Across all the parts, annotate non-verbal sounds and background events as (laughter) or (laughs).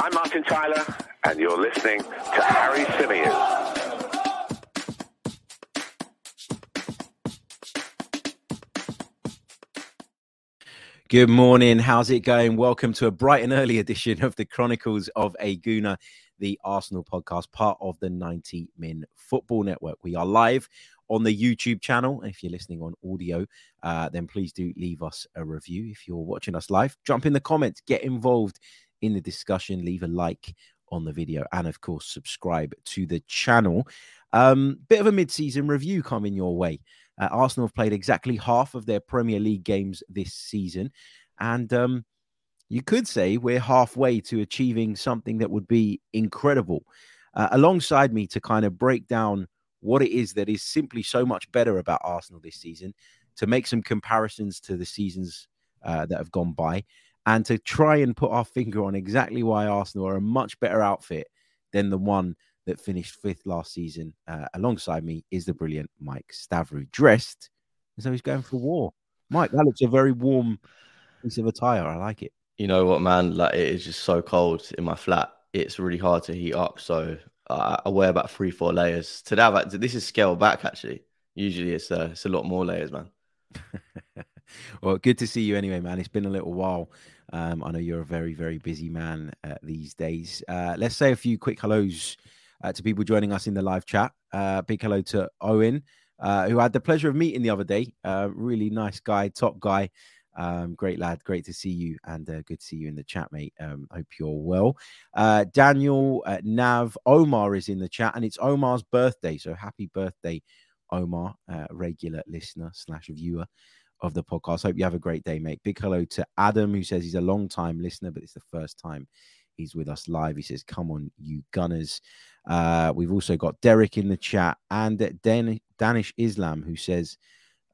I'm Martin Tyler, and you're listening to Harry Symeou. Good morning. How's it going? Welcome to a bright and early edition of the Chronicles of a Gooner, the Arsenal podcast, part of the 90 Min Football Network. We are live on the YouTube channel. If you're listening on audio, uh, then please do leave us a review. If you're watching us live, jump in the comments, get involved in the discussion, leave a like on the video, and of course, subscribe to the channel. Um, bit of a mid season review coming your way. Uh, Arsenal have played exactly half of their Premier League games this season. And um, you could say we're halfway to achieving something that would be incredible. Uh, alongside me to kind of break down what it is that is simply so much better about Arsenal this season, to make some comparisons to the seasons uh, that have gone by, and to try and put our finger on exactly why Arsenal are a much better outfit than the one that finished fifth last season. Uh, alongside me is the brilliant Mike Stavrou, dressed as though he's going for war. Mike, that looks a very warm piece of attire. I like it. You know what, man? Like it is just so cold in my flat. It's really hard to heat up. So uh, I wear about three, four layers. Today, I've, this is scaled back actually. Usually, it's uh, it's a lot more layers, man. (laughs) well, good to see you anyway, man. It's been a little while. Um, I know you're a very, very busy man uh, these days. Uh, let's say a few quick hellos uh, to people joining us in the live chat. Uh, big hello to Owen, uh, who I had the pleasure of meeting the other day. Uh, really nice guy, top guy. Um, great lad, great to see you, and uh, good to see you in the chat, mate. Um, hope you're well. Uh, Daniel, Nav, Omar is in the chat, and it's Omar's birthday, so happy birthday, Omar, regular listener slash viewer of the podcast. Hope you have a great day, mate. Big hello to Adam, who says he's a long time listener, but it's the first time he's with us live. He says, "Come on, you Gunners." Uh, we've also got Derek in the chat and Dan- Danish Islam who says,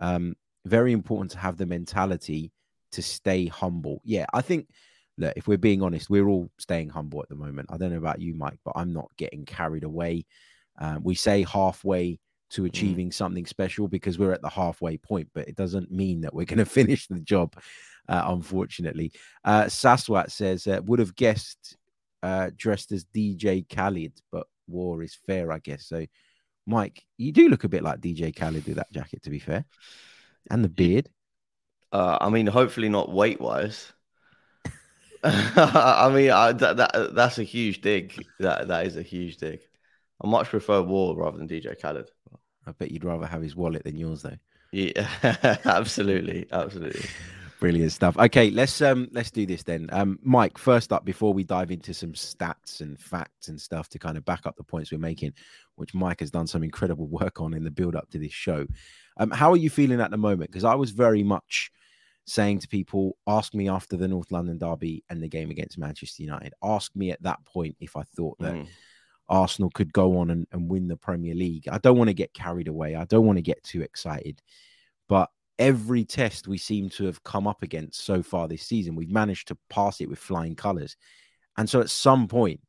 um, very important to have the mentality to stay humble. Yeah, I think that if we're being honest, we're all staying humble at the moment. I don't know about you, Mike, but I'm not getting carried away. Um, we say halfway to mm. achieving mm. something special because we're at the halfway point, but it doesn't mean that we're (laughs) going to finish the job, uh, unfortunately. Uh, Saswat says, uh, would have guessed uh, dressed as DJ Khaled, but war is fair, I guess. So, Mike, you do look a bit like DJ Khaled with that jacket, to be fair, and the beard. Uh, I mean, hopefully not weight wise. (laughs) I mean, I, that, that that's a huge dig. That that is a huge dig. I much prefer War rather than DJ Khaled. I bet you'd rather have his wallet than yours, though. Yeah, (laughs) absolutely, absolutely. Brilliant stuff. Okay, let's um let's do this then. Um, Mike, first up, before we dive into some stats and facts and stuff to kind of back up the points we're making, which Mike has done some incredible (laughs) work on in the build up to this show. Um, how are you feeling at the moment? Because I was very much saying to people, ask me after the North London derby and the game against Manchester United. Ask me at that point if I thought that mm. Arsenal could go on and, and win the Premier League. I don't want to get carried away. I don't want to get too excited. But every test we seem to have come up against so far this season, we've managed to pass it with flying colors. And so at some point,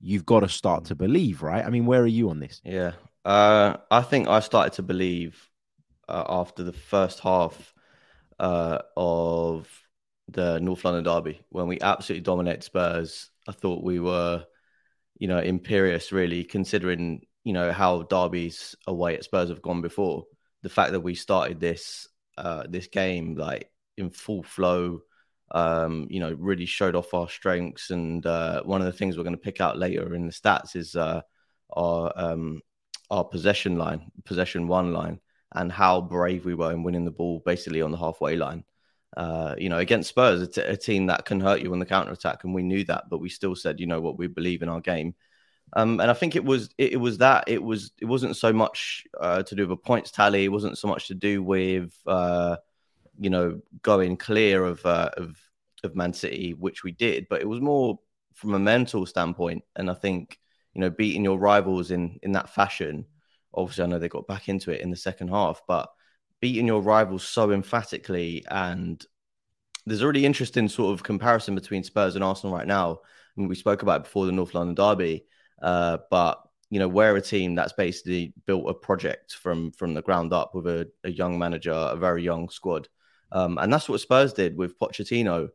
you've got to start to believe, right? I mean, where are you on this? Yeah. Uh, I think I started to believe uh, after the first half uh, of the North London derby when we absolutely dominated Spurs. I thought we were, you know, imperious, really, considering, you know, how derbies away at Spurs have gone before. The fact that we started this uh, this game like in full flow. Um, you know, really showed off our strengths. And uh, one of the things we're going to pick out later in the stats is uh, our um, our possession line, possession one line, and how brave we were in winning the ball basically on the halfway line. Uh, you know, against Spurs, a, team that can hurt you on the counter attack, and we knew that, but we still said, you know what, we believe in our game. Um, and I think it was it, it, was that it was it wasn't so much uh, to do with a points tally. It wasn't so much to do with uh, you know going clear of, uh, of of Man City, which we did, but it was more from a mental standpoint. And I think you know beating your rivals in in that fashion. Obviously, I know they got back into it in the second half, but beating your rivals so emphatically and there's a really interesting sort of comparison between Spurs and Arsenal right now. I mean, we spoke about it before the North London derby uh, but you know, we're a team that's basically built a project from from the ground up with a, a young manager, a very young squad, um, and that's what Spurs did with Pochettino.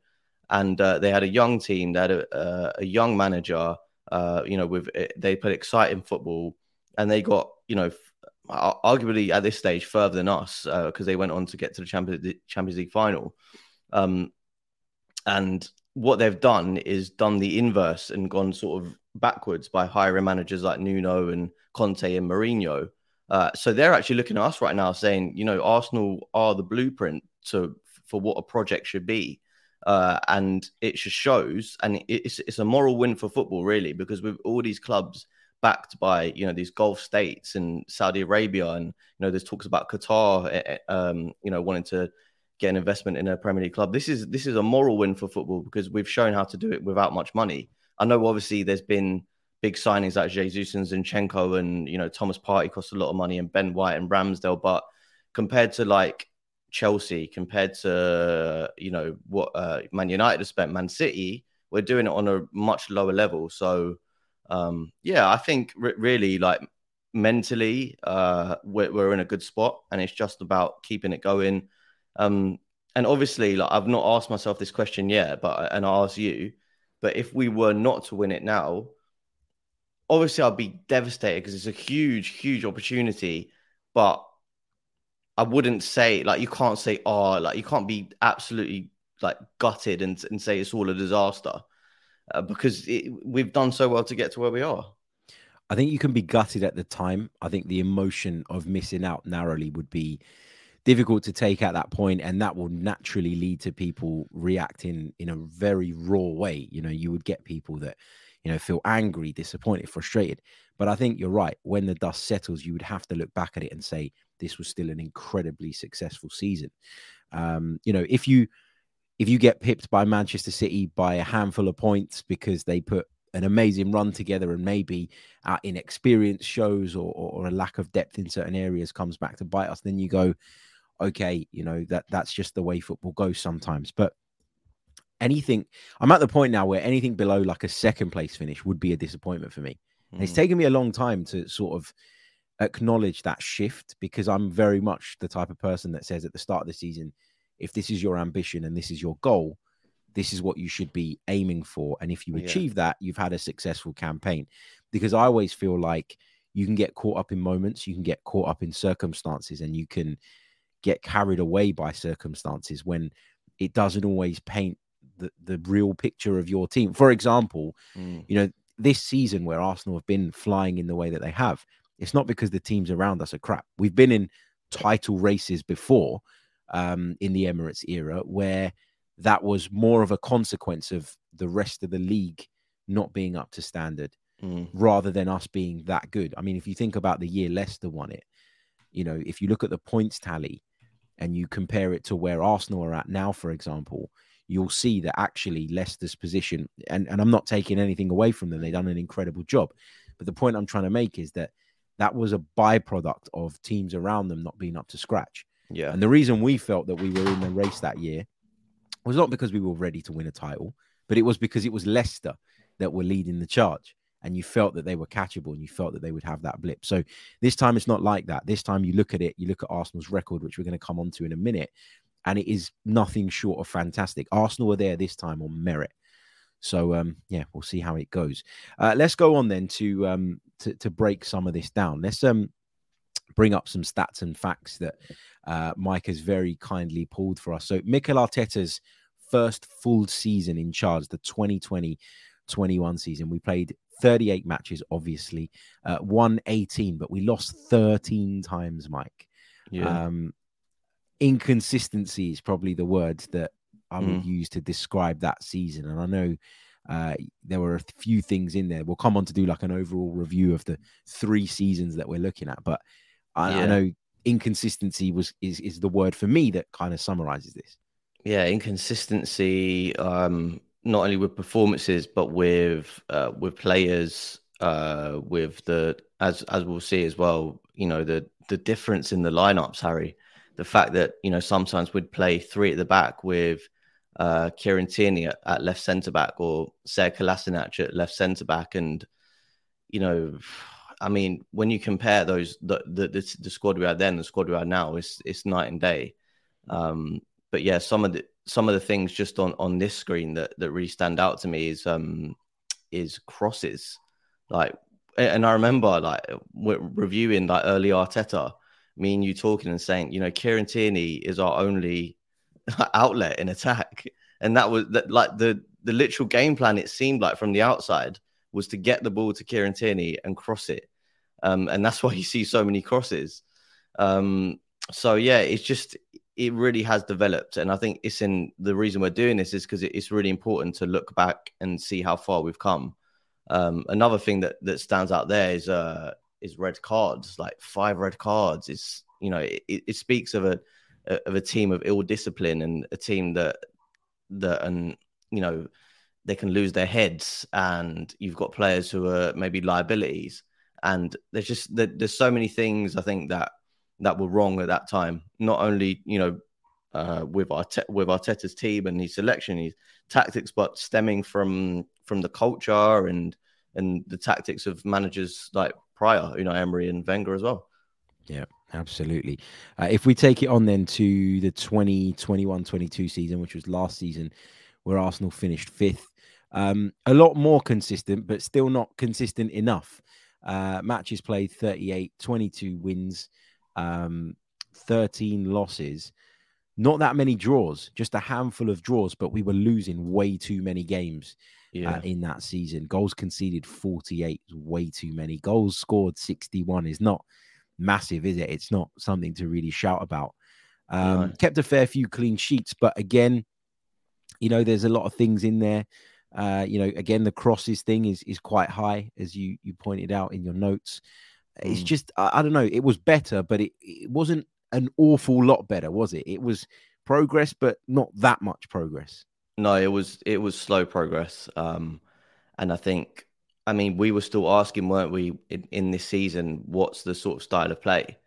and uh, they had a young team. They had a, a young manager. Uh, you know, with they played exciting football, and they got you know arguably at this stage further than us because uh, they went on to get to the Champions, League final. Um, and what they've done is done the inverse and gone sort of backwards by hiring managers like Nuno and Conte and Mourinho. Uh, so they're actually looking at us right now saying, you know, Arsenal are the blueprint to for what a project should be. Uh, and it just shows, and it's it's a moral win for football, really, because with all these clubs backed by you know these Gulf states and Saudi Arabia, and you know there's talks about Qatar, eh, eh, um, you know, wanting to get an investment in a Premier League club. This is this is a moral win for football because we've shown how to do it without much money. I know obviously there's been big signings like Jesus and Zinchenko and you know Thomas Partey cost a lot of money and Ben White and Ramsdale, but compared to like Chelsea, compared to you know what uh, Man United have spent, Man City, we're doing it on a much lower level. So um, yeah, I think really like mentally uh, we're, we're in a good spot, and it's just about keeping it going um, and obviously, like I've not asked myself this question yet, but and I ask you, but if we were not to win it now, obviously I'd be devastated because it's a huge, huge opportunity. But I wouldn't say like you can't say oh like you can't be absolutely like gutted and and say it's all a disaster uh, because it, we've done so well to get to where we are. I think you can be gutted at the time. I think the emotion of missing out narrowly would be difficult to take at that point and that will naturally lead to people reacting in a very raw way you know you would get people that you know feel angry disappointed frustrated but i think you're right when the dust settles you would have to look back at it and say this was still an incredibly successful season um you know if you if you get pipped by manchester city by a handful of points because they put an amazing run together and maybe our inexperience shows or, or, a lack of depth in certain areas comes back to bite us then you go okay, you know, that that's just the way football goes sometimes. But anything, I'm at the point now where anything below like a second place finish would be a disappointment for me. Mm. it's taken me a long time to sort of acknowledge that shift because I'm very much the type of person that says at the start of the season, if this is your ambition and this is your goal, this is what you should be aiming for. And if you achieve yeah. that, you've had a successful campaign. Because I always feel like you can get caught up in moments, you can get caught up in circumstances, and you can get carried away by circumstances when it doesn't always paint the, the real picture of your team. For example, mm. you know, this season where Arsenal have been flying in the way that they have, it's not because the teams around us are crap. We've been in title races before um, in the Emirates era where that was more of a consequence of the rest of the league not being up to standard mm. rather than us being that good. I mean, if you think about the year Leicester won it, you know, if you look at the points tally, and you compare it to where Arsenal are at now, for example, you'll see that actually Leicester's position, and, and I'm not taking anything away from them, they've done an incredible job. But the point I'm trying to make is that that was a byproduct of teams around them not being up to scratch. Yeah. And the reason we felt that we were in the race that year was not because we were ready to win a title, but it was because it was Leicester that were leading the charge and you felt that they were catchable and you felt that they would have that blip. So this time it's not like that. This time you look at it, you look at Arsenal's record, which we're going to come on to in a minute, and it is nothing short of fantastic. Arsenal were there this time on merit. So um, yeah, we'll see how it goes. Uh, let's go on then to, um, to to break some of this down. Let's um bring up some stats and facts that uh, Mike has very kindly pulled for us. So Mikel Arteta's first full season in charge, the 2020 21 season, we played 38 matches, obviously, uh, won 18, but we lost 13 times, Mike. Yeah. Um, inconsistency is probably the words that I would mm. use to describe that season. And I know uh, there were a few things in there. We'll come on to do like an overall review of the three seasons that we're looking at, but I, yeah. I know inconsistency was is is the word for me that kind of summarizes this. Yeah, inconsistency. Um, not only with performances but with uh, with players, uh, with the as as we'll see as well. You know the the difference in the lineups, Harry. The fact that you know sometimes we'd play three at the back with uh, Kieran Tierney at, at left centre back or Sead Kolasinac at left centre back, and you know, I mean, when you compare those the the, the, the squad we had then, the squad we have now, it's it's night and day. Um, but yeah, some of the some of the things just on on this screen that that really stand out to me is um is crosses. Like, and I remember like reviewing like early Arteta, me and you talking and saying, you know, Kieran Tierney is our only (laughs) outlet in attack, and that was that like the the literal game plan. It seemed like from the outside was to get the ball to Kieran Tierney and cross it, um, and that's (laughs) why you see so many crosses. Um, so yeah, it's just it really has developed, and I think it's in the reason we're doing this is because it's really important to look back and see how far we've come. Um, another thing that that stands out there is uh, is red cards, like five red cards. Is you know it, it speaks of a of a team of ill discipline and a team that that and you know they can lose their heads, and you've got players who are maybe liabilities, and there's just there's so many things I think that that were wrong at that time. Not only you know uh, with our with Arteta's team and his selection, his tactics, but stemming from from the culture and and the tactics of managers like prior, you know, Emery and Wenger as well. Yeah, absolutely. Uh, if we take it on then to the 2021-22 season, which was last season, where Arsenal finished fifth, um, a lot more consistent, but still not consistent enough. Uh, matches played 38, 22 wins, um, 13 losses. Not that many draws, just a handful of draws, but we were losing way too many games uh, yeah. uh, in that season. Goals conceded 48 way too many. Goals scored 61 is not massive, is it? It's not something to really shout about. Um. Kept a fair few clean sheets, but again, you know, there's a lot of things in there. Uh, you know, again, the crosses thing is is quite high, as you you pointed out in your notes. It's mm. just I, I, don't know. It was better, but it, it wasn't an awful lot better, was it? It was progress, but not that much progress. No, it was it was slow progress. Um, and I think, I mean, we were still asking, weren't we, in, in this season, what's the sort of style of play?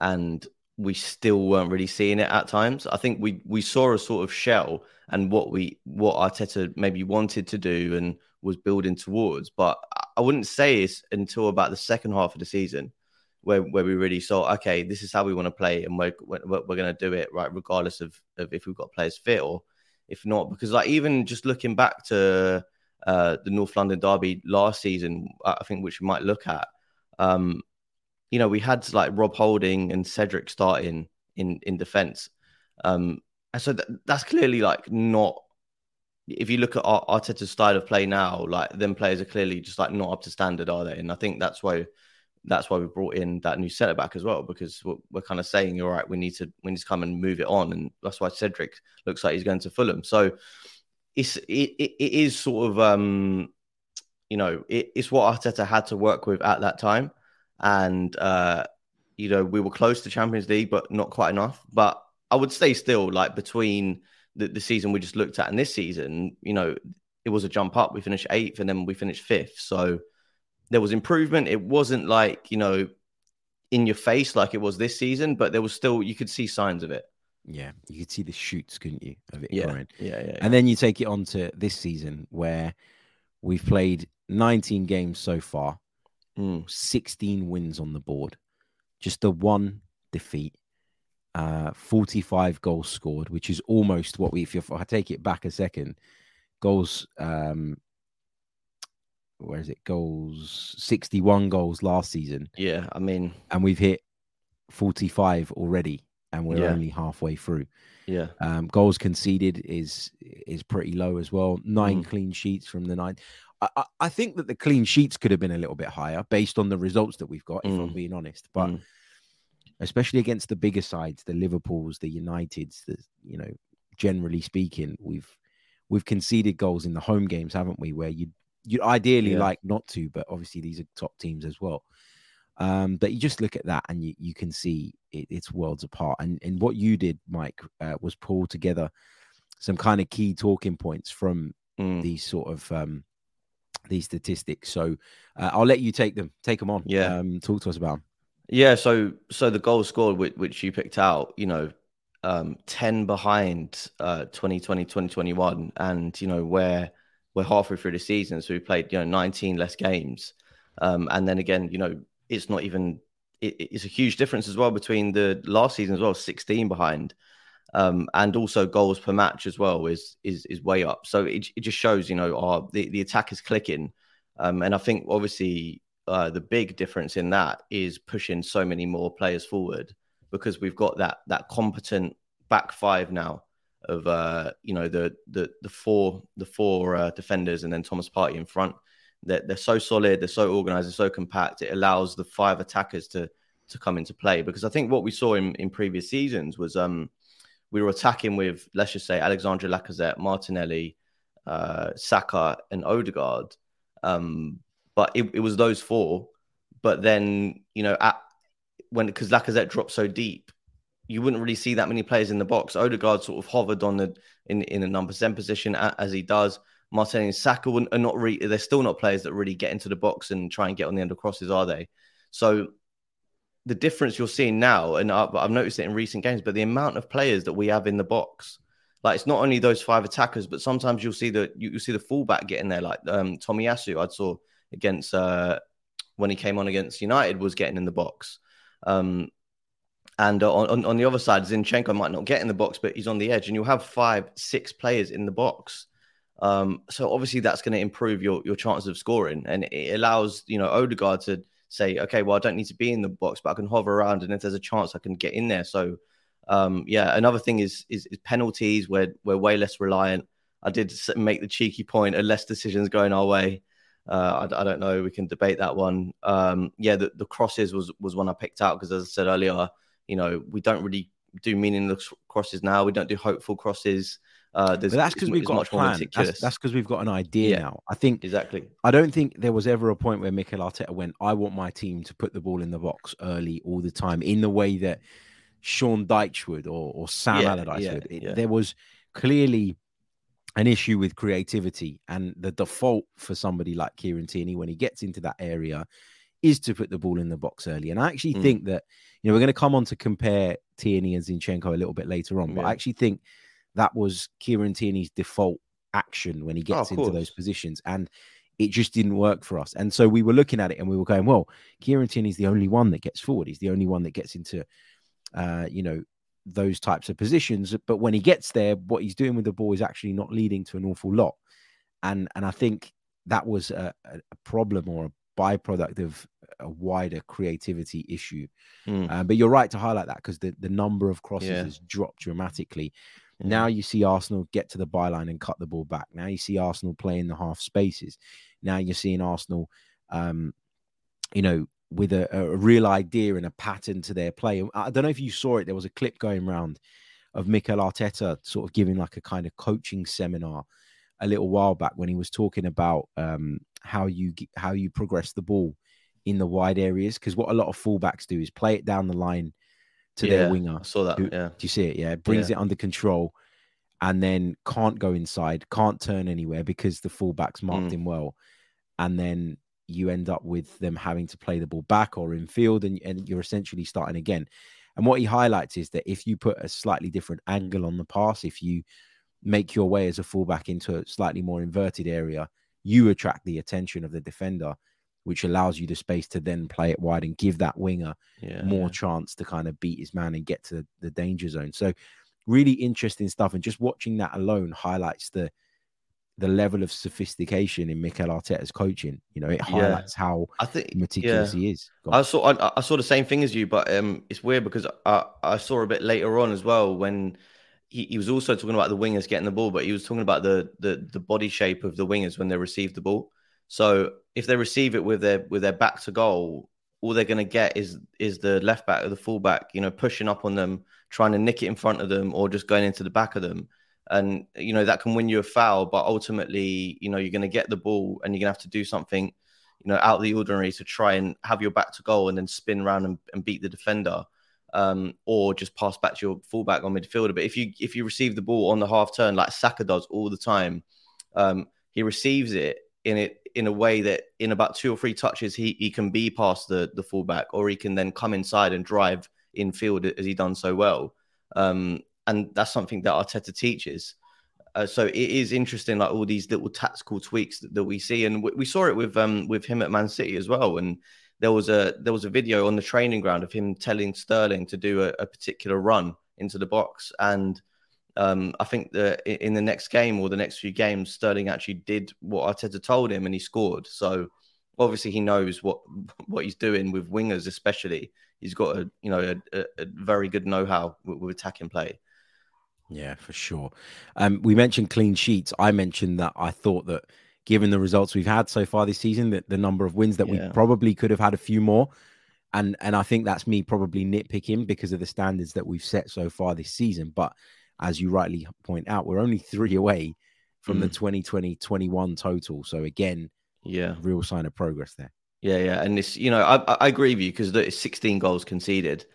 And we still weren't really seeing it at times. I think we we saw a sort of shell and what we what Arteta maybe wanted to do and was building towards, but I wouldn't say it's until about the second half of the season where where we really saw okay, this is how we want to play, and we're we're, we're going to do it right, regardless of, of if we've got players fit or if not. Because like even just looking back to uh, the North London derby last season, I think which we might look at. Um, you know, we had like Rob Holding and Cedric starting in in defence, um, so th- that's clearly like not. If you look at Arteta's style of play now, like them players are clearly just like not up to standard, are they? And I think that's why that's why we brought in that new centre back as well because we're, we're, kind of saying, all right, we need to we need to come and move it on, and that's why Cedric looks like he's going to Fulham. So it's it, it, it is sort of um you know it, it's what Arteta had to work with at that time, and uh you know we were close to Champions League, but not quite enough. But I would say still like between the, the season we just looked at and this season, you know, it was a jump up. We finished eighth, and then we finished fifth. So there was improvement. It wasn't like, you know, in your face like it was this season, but there was still, you could see signs of it. Yeah, you could see the shoots, couldn't you, of it yeah. growing? Yeah, yeah, yeah. And then you take it on to this season where we've played 19 games so far, mm. 16 wins on the board, just the one defeat, uh, 45 goals scored, which is almost what we, if, if I take it back a second, goals um, where is it goals 61 goals last season yeah i mean and we've hit 45 already and we're yeah. only halfway through yeah um, goals conceded is is pretty low as well nine mm. clean sheets from the nine I, I, think that the clean sheets could have been a little bit higher based on the results that we've got if mm. i'm being honest but mm. Especially against the bigger sides the liverpools the uniteds the you know generally speaking we've we've conceded goals in the home games haven't we where you You'd ideally yeah. like not to, but obviously these are top teams as well. Um, but you just look at that and you, you can see it, it's worlds apart. And and what you did, Mike, uh, was pull together some kind of key talking points from mm. these sort of um, these statistics. So uh, I'll let you take them, take them on. Yeah, um, talk to us about them. Yeah, so so the goal scored which, which you picked out, you know, um, 10 behind uh 2020 2021 and you know where we're halfway through the season, so we played you know 19 less games, um, and then again, you know, it's not even it, it's a huge difference as well between the last season as well, 16 behind, Um, and also goals per match as well is is is way up. So it, it just shows, you know, our the, the attack is clicking. Um, and I think obviously uh, the big difference in that is pushing so many more players forward because we've got that that competent back five now of uh, you know the the the four the four uh, defenders and then Thomas Partey in front. They're, they're so solid, they're so organized, they're so compact. It allows the five attackers to to come into play because I think what we saw in, in previous seasons was um we were attacking with let's just say Alexandre Lacazette, Martinelli, uh, Saka, and Odegaard. Um, but it, it was those four. But then you know at when because Lacazette dropped so deep, you wouldn't really see that many players in the box. Odegaard sort of hovered on the in in a number ten position as he does. Martinelli and Saka are not really. They're still not players that really get into the box and try and get on the end of crosses, are they? So the difference you're seeing now, and I've noticed it in recent games, but the amount of players that we have in the box, like it's not only those five attackers, but sometimes you'll see the you, will see the fullback getting there, like um, Tomiyasu. I saw against uh, when he came on against United was getting in the box. Um, and on, on the other side, Zinchenko might not get in the box, but he's on the edge, and you'll have five, six players in the box. Um, so obviously that's going to improve your your chances of scoring, and it allows you know Odegaard to say, okay, well I don't need to be in the box, but I can hover around, and if there's a chance, I can get in there. So um, yeah, another thing is, is, is penalties. We're we're way less reliant. I did make the cheeky point of less decisions going our way. Uh, I, I, don't know. We can debate that one. Um, yeah, the, the crosses was was one I picked out because, as I said earlier, you know, we don't really do meaningless crosses now. We don't do hopeful crosses. Uh, but that's because we've got a plan. That's because we've got an idea yeah, now. I think exactly. I don't think there was ever a point where Mikel Arteta went, "I want my team to put the ball in the box early all the time," in the way that Sean Dyche would or, or Sam yeah, Allardyce yeah, would. It, there was clearly an issue with creativity, and the default for somebody like Kieran Tierney when he gets into that area is to put the ball in the box early. And I actually mm. think that you know we're going to come on to compare Tierney and Zinchenko a little bit later on, but I actually think that was Kieran Tierney's default action when he oh, gets oh, into those positions. And it just didn't work for us. And so we were looking at it and we were going, well, Kieran Tierney's the only one that gets forward. He's the only one that gets into, uh, you know, those types of positions. But when he gets there, what he's doing with the ball is actually not leading to an awful lot. And and I think that was a, a problem or a byproduct of a wider creativity issue. Mm. Uh, but you're right to highlight that because the, the number of crosses yeah. has dropped dramatically. Mm. Now you see Arsenal get to the byline and cut the ball back. Now you see Arsenal play in the half spaces. Now you're seeing Arsenal, um, you know, with a, a, real idea and a pattern to their play. I don't know if you saw it. There was a clip going around of Mikel Arteta sort of giving like a kind of coaching seminar a little while back when he was talking about um, how you how you progress the ball in the wide areas because what a lot of fullbacks do is play it down the line to yeah, their winger. I saw that. Who, yeah. Do you see it? Yeah. It brings yeah. it under control and then can't go inside, can't turn anywhere because the fullback's marked mm. him well. And then you end up with them having to play the ball back or in field and, and you're essentially starting again. And what he highlights is that if you put a slightly different angle on the pass, if you make your way as a fullback into a slightly more inverted area, you attract the attention of the defender which allows you the space to then play it wide and give that winger yeah, more chance to kind of beat his man and get to the danger zone. So really interesting stuff. And just watching that alone highlights the the level of sophistication in Mikel Arteta's coaching. You know, it highlights yeah. how I think meticulous he is. I saw I, I, saw the same thing as you, but um, it's weird because I, I saw a bit later on as well when he, he was also talking about the wingers getting the ball, but he was talking about the the the body shape of the wingers when they receive the ball. So if they receive it with their with their back to goal, all they're going to get is is the left back or the full back, you know, pushing up on them, trying to nick it in front of them, or just going into the back of them. And you know that can win you a foul, but ultimately, you know, you're going to get the ball and you're going to have to do something, you know, out of the ordinary to try and have your back to goal and then spin around and, and beat the defender. Um, or just pass back to your fullback on midfielder. But if you if you receive the ball on the half turn like Saka does all the time, um, he receives it in it in a way that in about two or three touches he, he can be past the the fullback or he can then come inside and drive in field as he done so well. Um, and that's something that Arteta teaches. Uh, so it is interesting, like all these little tactical tweaks that, that we see, and we, we, saw it with um with him at Man City as well. And there was a there was a video on the training ground of him telling Sterling to do a, a particular run into the box. And um, I think that in the next game or the next few games, Sterling actually did what Arteta told him, and he scored. So obviously he knows what (laughs) what he's doing with wingers, especially. He's got a you know a, a very good know how with, with attacking play. Yeah, for sure. Um, we mentioned clean sheets. I mentioned that I thought that given the results we've had so far this season, that the number of wins that yeah. we probably could have had a few more. And and I think that's me probably nitpicking because of the standards that we've set so far this season. But as you rightly point out, we're only three away from mm. the 2020 21 total. So again, yeah, real sign of progress there. Yeah, yeah. And this, you know, I, I agree with you because it's 16 goals conceded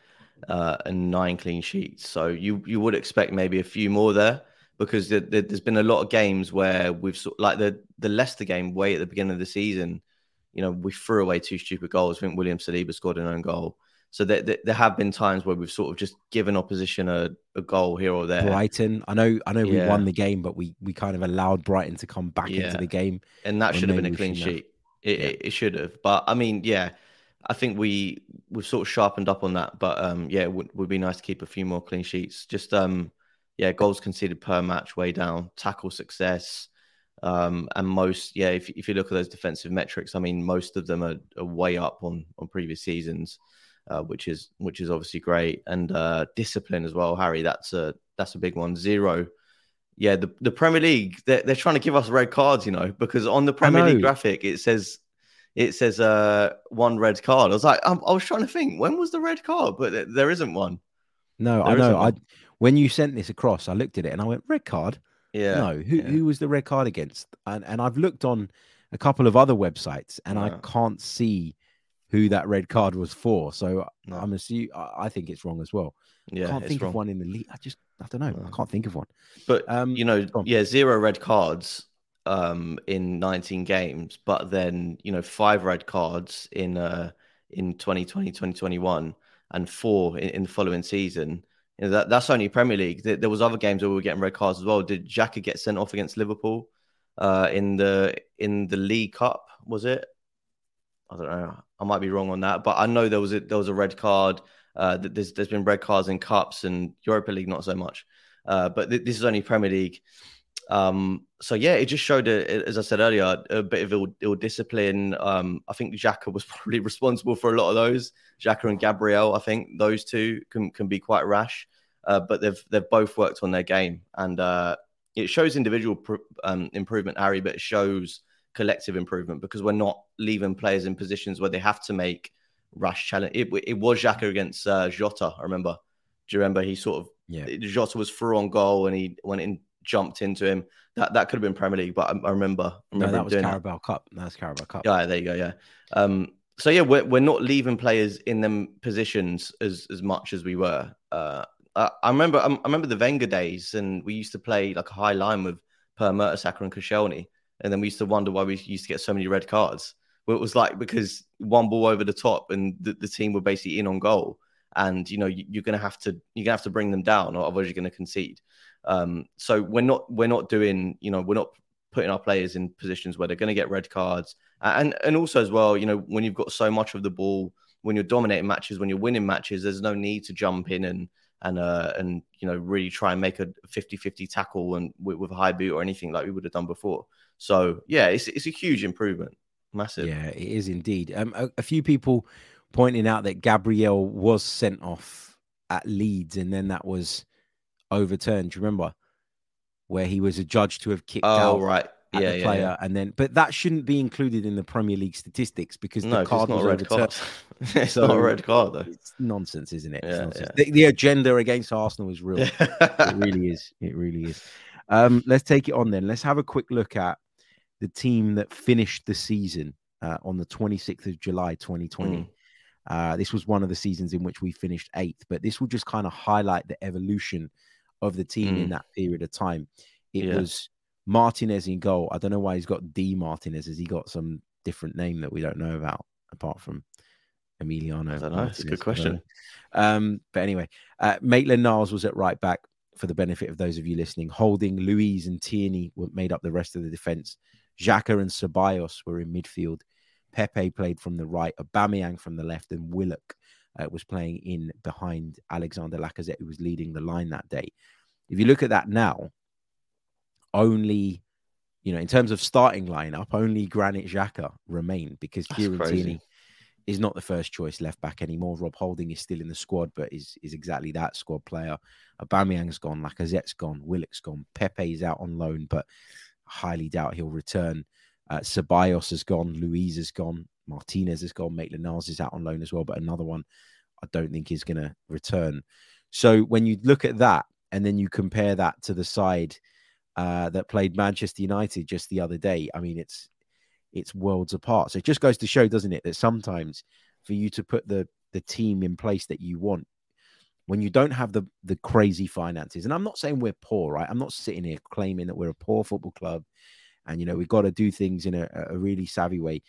uh, and nine clean sheets. So you you would expect maybe a few more there because there, has been a lot of games where we've sort like the the Leicester game way at the beginning of the season. You know, we threw away two stupid goals. I think William Saliba scored an own goal. So there, there, there, have been times where we've sort of just given opposition a, a goal here or there. Brighton, I know, I know, yeah. we won the game, but we we kind of allowed Brighton to come back yeah. into the game, and that should have been a clean sheet. It, yeah. it, it, should have, but I mean, yeah, I think we we've sort of sharpened up on that. But um, yeah, it would, would be nice to keep a few more clean sheets. Just um, yeah, goals conceded per match way down, tackle success, um, and most yeah, if if you look at those defensive metrics, I mean, most of them are, are way up on on previous seasons. Uh, which is which is obviously great, and uh, discipline as well, Harry. That's a that's a big one. Zero yeah, the, the Premier League, they're, they're trying to give us red cards, you know, because on the Premier League graphic, it says it says uh one red card. I was like, I, I was trying to think, when was the red card? But there isn't one. No, there I know. I when you sent this across, I looked at it and I went, red card. Yeah. No, who yeah. who was the red card against? And and I've looked on a couple of other websites and I can't see who that red card was for. So no. I'm assuming I think it's wrong as well. Yeah, I can't think wrong. of one in the league. I just I don't know. I can't think of one. But um, you know, yeah, zero red cards um in 19 games, but then you know five red cards in uh in 2020 2021 and four in, in the following season. You know, that that's only Premier League. There, there, was other games where we were getting red cards as well. Did Xhaka get sent off against Liverpool uh in the in the League Cup? Was it? I don't know. I might be wrong on that, but I know there was a there was a red card. Uh, there's there's been red cards in cups and Europa League, not so much. Uh, but th- this is only Premier League. Um, so yeah, it just showed, a, as I said earlier, a bit of ill, Ill discipline. Um, I think Xhaka was (laughs) probably responsible for a lot of those. Xhaka and Gabriel, I think those two can can be quite rash, uh, but they've they've both worked on their game, and uh, it shows individual pr- um, improvement, Harry, but it shows collective improvement because we're not leaving players in positions where they have to make rash challenge. It, it was Xhaka against uh, Jota, I remember. Do you remember he sort of yeah Jota was through on goal and he went in jumped into him. That that could have been Premier League, but I, I remember, I remember no, that was Carabao that. Cup. That's Carabao Cup. Yeah, there you go. Yeah. Um, so yeah, we're we're not leaving players in them positions as as much as we were. Uh, I, I remember I, I remember the Wenger days, and we used to play like a high line with Per Mertesacker and Koscielny and then we used to wonder why we used to get so many red cards. Well, it was like because one ball over the top and the, the team were basically in on goal, and you know you, are going to have to you're going to have to bring them down, or otherwise you're going to concede. Um, so we're not we're not doing you know we're not putting our players in positions where they're going to get red cards, and and also as well you know when you've got so much of the ball, when you're dominating matches, when you're winning matches, there's no need to jump in and and uh, and you know really try and make a 50-50 tackle and with, with, a high boot or anything like we would have done before. So yeah, it's it's a huge improvement, massive. Yeah, it is indeed. Um, a, a few people pointing out that Gabriel was sent off at Leeds, and then that was overturned. Do you remember where he was adjudged to have kicked oh, out? right. Yeah, yeah, player, yeah, and then but that shouldn't be included in the Premier League statistics because no, the card was red card. (laughs) it's so not a red card though. It's nonsense, isn't it? Yeah, yeah. The, the, agenda against Arsenal is real. (laughs) it really is. It really is. Um, let's take it on then. Let's have a quick look at the team that finished the season uh, on the 26th of July 2020. Mm. Uh, this was one of the seasons in which we finished eighth, but this will just kind of highlight the evolution of the team mm. in that period of time. It yeah. was Martinez in goal. I don't know why he's got D Martinez. Has he got some different name that we don't know about apart from Emiliano? I don't know. It's a good question. Um, but anyway, uh, Maitland Niles was at right back for the benefit of those of you listening. Holding, Luiz, and Tierney made up the rest of the defense. Xhaka and Ceballos were in midfield. Pepe played from the right, Aubameyang from the left, and Willock uh, was playing in behind Alexander Lacazette, who was leading the line that day. If you look at that now, only, you know, in terms of starting lineup, only Granit Xhaka remain because Kieran Tierney is not the first choice left back anymore. Rob Holding is still in the squad, but is is exactly that squad player. Aubameyang's gone, Lacazette's gone, Willock's gone, Pepe's out on loan, but highly doubt he'll return. Uh, Ceballos has gone, Luiz has gone, Martinez has gone, Maitland Niles is out on loan as well, but another one I don't think is going to return. So when you look at that and then you compare that to the side uh, that played Manchester United just the other day, I mean, it's it's worlds apart. So it just goes to show, doesn't it, that sometimes for you to put the the team in place that you want, when you don't have the the crazy finances, and I'm not saying we're poor, right? I'm not sitting here claiming that we're a poor football club, and you know we've got to do things in a, a really savvy way.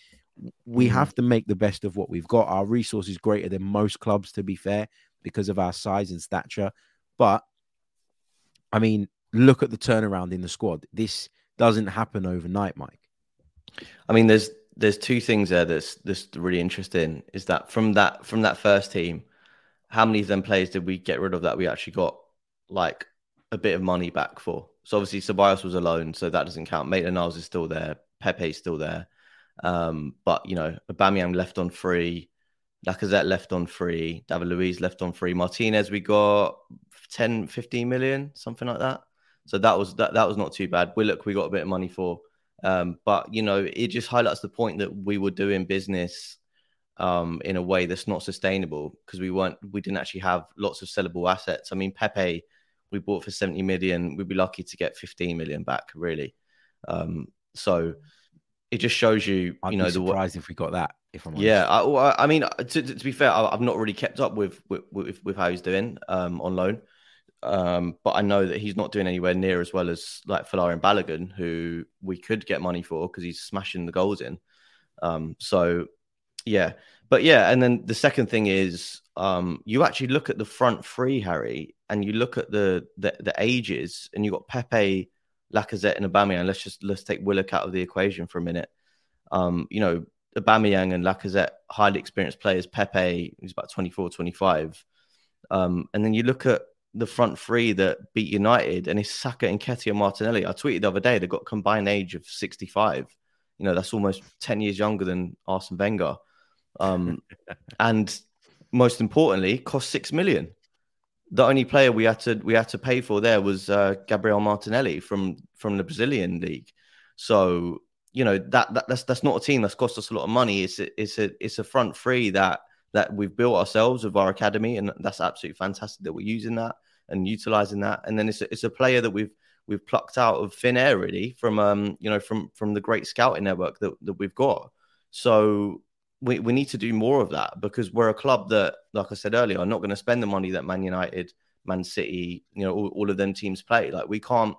We mm. have to make the best of what we've got. Our resources greater than most clubs, to be fair, because of our size and stature. But I mean, look at the turnaround in the squad. This doesn't happen overnight, Mike. I mean, there's there's two things there that's that's really interesting. Is that from that from that first team, how many of them players did we get rid of that we actually got like a bit of money back for? So obviously Ceballos was alone, so that doesn't count. Maitland Niles is still there. Pepe's still there. Um, but you know, Aubameyang left on free. Lacazette left on free. David Luiz left on free. Martinez, we got 10, 15 million, something like that. So that was that, that was not too bad. Willock, we got a bit of money for. Um, but you know, it just highlights the point that we were doing business um, in a way that's not sustainable because we weren't, we didn't actually have lots of sellable assets. I mean, Pepe, we bought for 70 million. We'd be lucky to get 15 million back, really. Um, so it just shows you, I'd you know, be surprised the, if we got that. If I'm honest. yeah, I, I mean, to, to, be fair, I, have not really kept up with with, with, with how he's doing um, on loan. Um, but I know that he's not doing anywhere near as well as like Folarin Balogun, who we could get money for because he's smashing the goals in. Um, so yeah, but yeah, and then the second thing is um, you actually look at the front three, Harry, and you look at the the, the ages, and you've got Pepe, Lacazette, and Aubameyang. Let's just let's take Willock out of the equation for a minute. Um, you know, Aubameyang and Lacazette, highly experienced players. Pepe, he's about 24, 25. Um, and then you look at the front three that beat United, and it's Saka and Nketiah Martinelli. I tweeted the other day they've got combined age of 65. You know, that's almost 10 years younger than Arsene Wenger. Um, (laughs) and most importantly, cost six million. The only player we had to we had to pay for there was uh, Gabriel Martinelli from from the Brazilian league. So you know that, that that's that's not a team that's cost us a lot of money. It's a, it's a it's a front three that that we've built ourselves with our academy, and that's absolutely fantastic that we're using that and utilizing that. And then it's a, it's a player that we've we've plucked out of thin air, really, from um you know from from the great scouting network that that we've got. So we, we need to do more of that because we're a club that, like I said earlier, are not going to spend the money that Man United, Man City, you know, all, all of them teams play. Like we can't.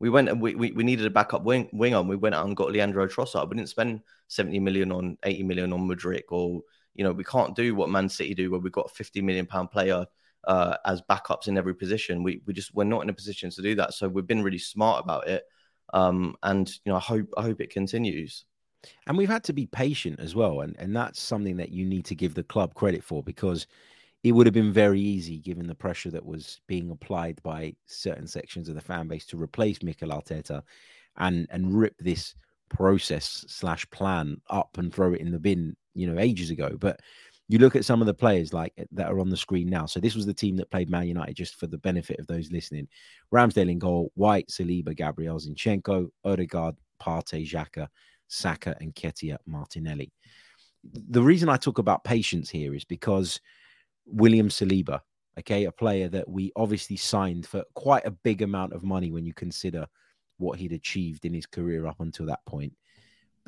We went and we, we, we needed a backup wing wing on. we went out and got Leandro Trossard. We didn't spend seventy million on eighty million on Mudryk or you know, we can't do what Man City do, where we've got a 50 million pound player uh, as backups in every position. We we just we're not in a position to do that. So we've been really smart about it, um, and you know, I hope I hope it continues. And we've had to be patient as well, and and that's something that you need to give the club credit for because it would have been very easy, given the pressure that was being applied by certain sections of the fan base, to replace Mikel Arteta and and rip this process slash plan up and throw it in the bin you know, ages ago. But you look at some of the players like that are on the screen now. So this was the team that played Man United, just for the benefit of those listening. Ramsdale in goal, White, Saliba, Gabriel Zinchenko, Odegaard, Partey, Xhaka, Saka, and Nketiah Martinelli. The reason I talk about patience here is because William Saliba, okay, a player that we obviously signed for quite a big amount of money when you consider what he'd achieved in his career up until that point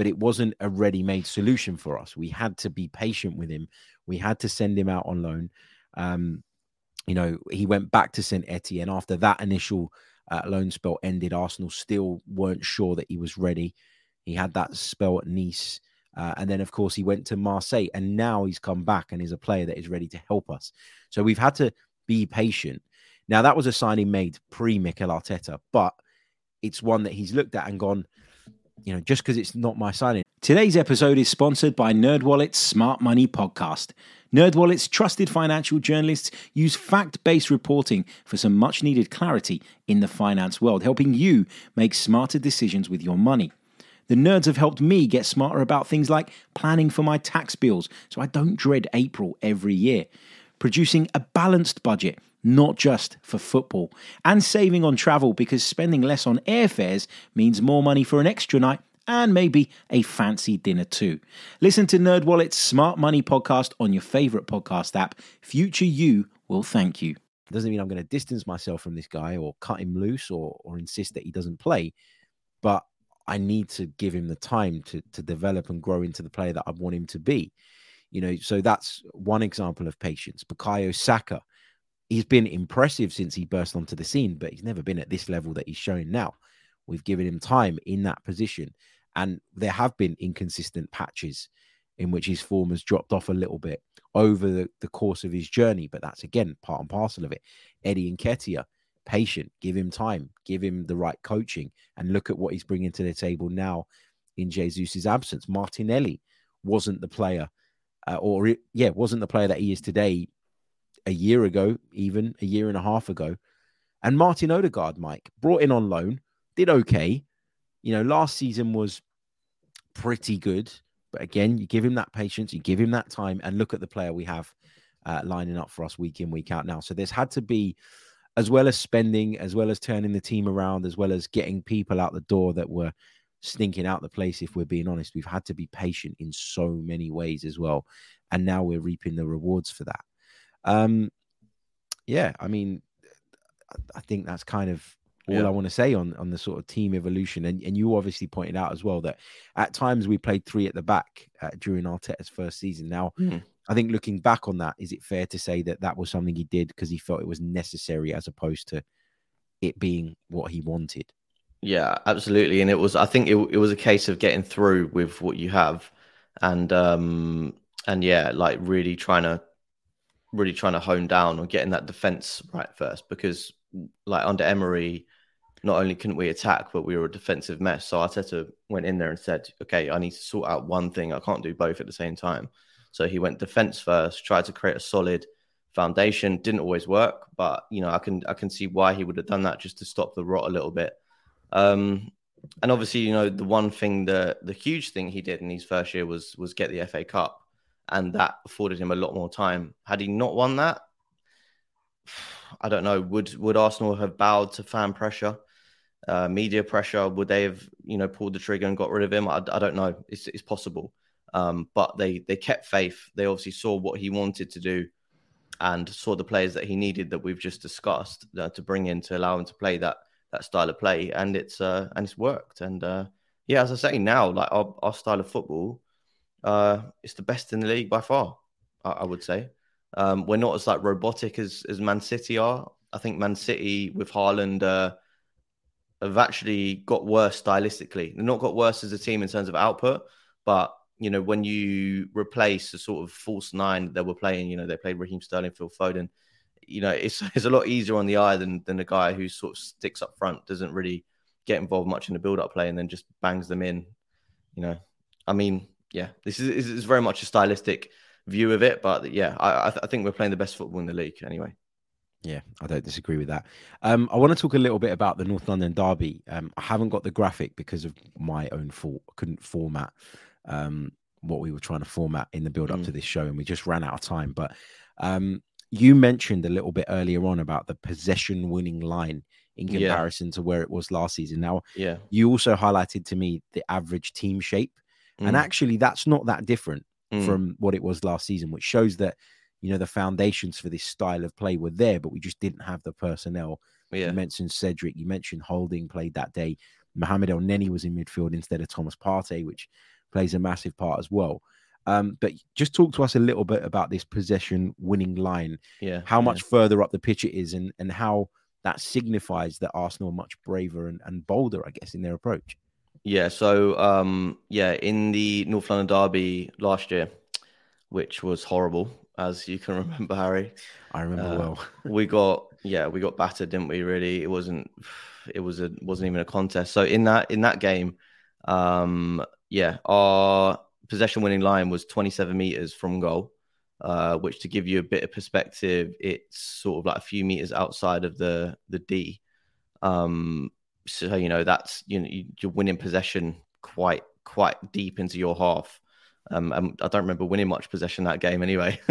but it wasn't a ready made solution for us. We had to be patient with him. We had to send him out on loan. Um, you know, he went back to St. Etienne and after that initial uh, loan spell ended. Arsenal still weren't sure that he was ready. He had that spell at Nice. Uh, and then, of course, he went to Marseille, and now he's come back and is a player that is ready to help us. So we've had to be patient. Now, that was a signing made pre Mikel Arteta, but it's one that he's looked at and gone, you know, just because it's not my signing, Today's episode is sponsored by NerdWallet's Smart Money Podcast. NerdWallet's trusted financial journalists use fact-based reporting for some much-needed clarity in the finance world, helping you make smarter decisions with your money. The nerds have helped me get smarter about things like planning for my tax bills so I don't dread April every year, producing a balanced budget, not just for football, and saving on travel because spending less on airfares means more money for an extra night and maybe a fancy dinner too. Listen to NerdWallet's Smart Money podcast on your favorite podcast app. Future you will thank you. Doesn't mean I'm going to distance myself from this guy or cut him loose or, or insist that he doesn't play, but I need to give him the time to to develop and grow into the player that I want him to be. You know, so that's one example of patience. Bukayo Saka, he's been impressive since he burst onto the scene, but he's never been at this level that he's showing now. We've given him time in that position. And there have been inconsistent patches in which his form has dropped off a little bit over the, the course of his journey. But that's again part and parcel of it. Eddie Nketiah, patient, give him time, give him the right coaching, and look at what he's bringing to the table now in Jesus's absence. Martinelli wasn't the player, uh, or yeah, wasn't the player that he is today a year ago, even a year and a half ago. And Martin Odegaard, Mike, brought in on loan, did okay, you know, last season was pretty good, but again, you give him that patience, you give him that time, and look at the player we have uh, lining up for us week in, week out now. So there's had to be, as well as spending, as well as turning the team around, as well as getting people out the door that were stinking out the place, if we're being honest, we've had to be patient in so many ways as well. And now we're reaping the rewards for that. Um, yeah, I mean, I think that's kind of all yeah. I want to say on on the sort of team evolution. And and you obviously pointed out as well that at times we played three at the back uh, during Arteta's first season. Now, mm. I think looking back on that, is it fair to say that that was something he did because he felt it was necessary as opposed to it being what he wanted? Yeah, absolutely. And it was, I think it, it was a case of getting through with what you have, and um and yeah, like really trying to really trying to hone down on getting that defense right first because like under Emery not only couldn't we attack, but we were a defensive mess. So Arteta went in there and said, okay, I need to sort out one thing. I can't do both at the same time. So he went defense first, tried to create a solid foundation. Didn't always work, but you know, I can I can see why he would have done that just to stop the rot a little bit. Um, and obviously, you know, the one thing, the the huge thing he did in his first year was was get the FA Cup, and that afforded him a lot more time. Had he not won that, (sighs) I don't know. Would would Arsenal have bowed to fan pressure? uh, media pressure? Would they have, you know, pulled the trigger and got rid of him? I, I don't know. It's, it's possible. Um, but they they kept faith. They obviously saw what he wanted to do and saw the players that he needed that we've just discussed uh, to bring in to allow him to play that that style of play, and it's uh, and it's worked. And uh, yeah, as I say now, like our, our style of football, uh, it's the best in the league by far. I, I would say um, we're not as like robotic as as Man City are. I think Man City with Haaland uh, have actually got worse stylistically. They've not got worse as a team in terms of output, but you know when you replace the sort of false nine that they were playing, you know they played Raheem Sterling, Phil Foden. You know it's (laughs) it's a lot easier on the eye than than a guy who sort of sticks up front, doesn't really get involved much in the build-up play, and then just bangs them in. You know, I mean, yeah, this is, is very much a stylistic view of it, but yeah, I, I, th- I think we're playing the best football in the league anyway. Yeah, I don't disagree with that. Um, I want to talk a little bit about the North London Derby. Um, I haven't got the graphic because of my own fault. I couldn't format um, what we were trying to format in the build up mm. to this show, and we just ran out of time. But um, you mentioned a little bit earlier on about the possession winning line in comparison yeah. to where it was last season. Now, yeah, you also highlighted to me the average team shape, mm. and actually, that's not that different mm. from what it was last season, which shows that you know the foundations for this style of play were there, but we just didn't have the personnel. Yeah. You mentioned Cedric, you mentioned Holding played that day. Mohamed Elneny was in midfield instead of Thomas Partey, which plays a massive part as well. Um, but just talk to us a little bit about this possession winning line. Yeah. How yeah. much further up the pitch it is and, and how that signifies that Arsenal are much braver and, and bolder, I guess, in their approach. Yeah. So, um, yeah, in the North London Derby last year, which was horrible as you can (laughs) remember, Harry. I remember uh, well. (laughs) we got yeah, we got battered, didn't we? Really, it wasn't it was a wasn't even a contest. So in that in that game, um, yeah, our possession winning line was 27 meters from goal, uh, which to give you a bit of perspective, it's sort of like a few meters outside of the the D. Um, so you know that's you know you're winning possession quite quite deep into your half. Um, and I don't remember winning much possession that game anyway. (laughs)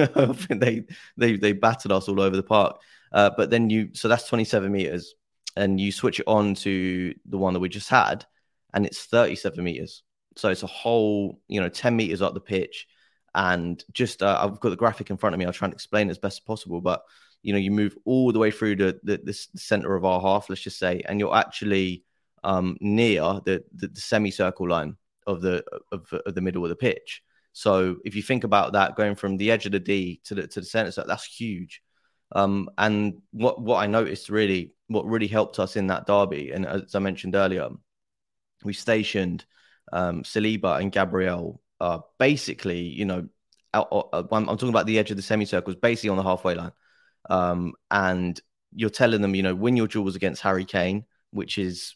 They they they battered us all over the park. Uh, but then you so that's 27 meters, and you switch it on to the one that we just had, and it's 37 meters. So it's a whole you know 10 meters up the pitch, and just uh, I've got the graphic in front of me. I'll try and explain it as best as possible, but you know you move all the way through the the, the center of our half, let's just say, and you're actually um, near the, the, the semicircle line of the of, of, the middle of the pitch. So if you think about that, going from the edge of the D to the to the center, so that's huge. Um, and what what I noticed really, what really helped us in that derby, and as I mentioned earlier, we stationed um, Saliba and Gabriel are basically, you know, out, uh, I'm, talking about the edge of the semicircles, basically on the halfway line. Um, and you're telling them, you know, win your duels against Harry Kane, which is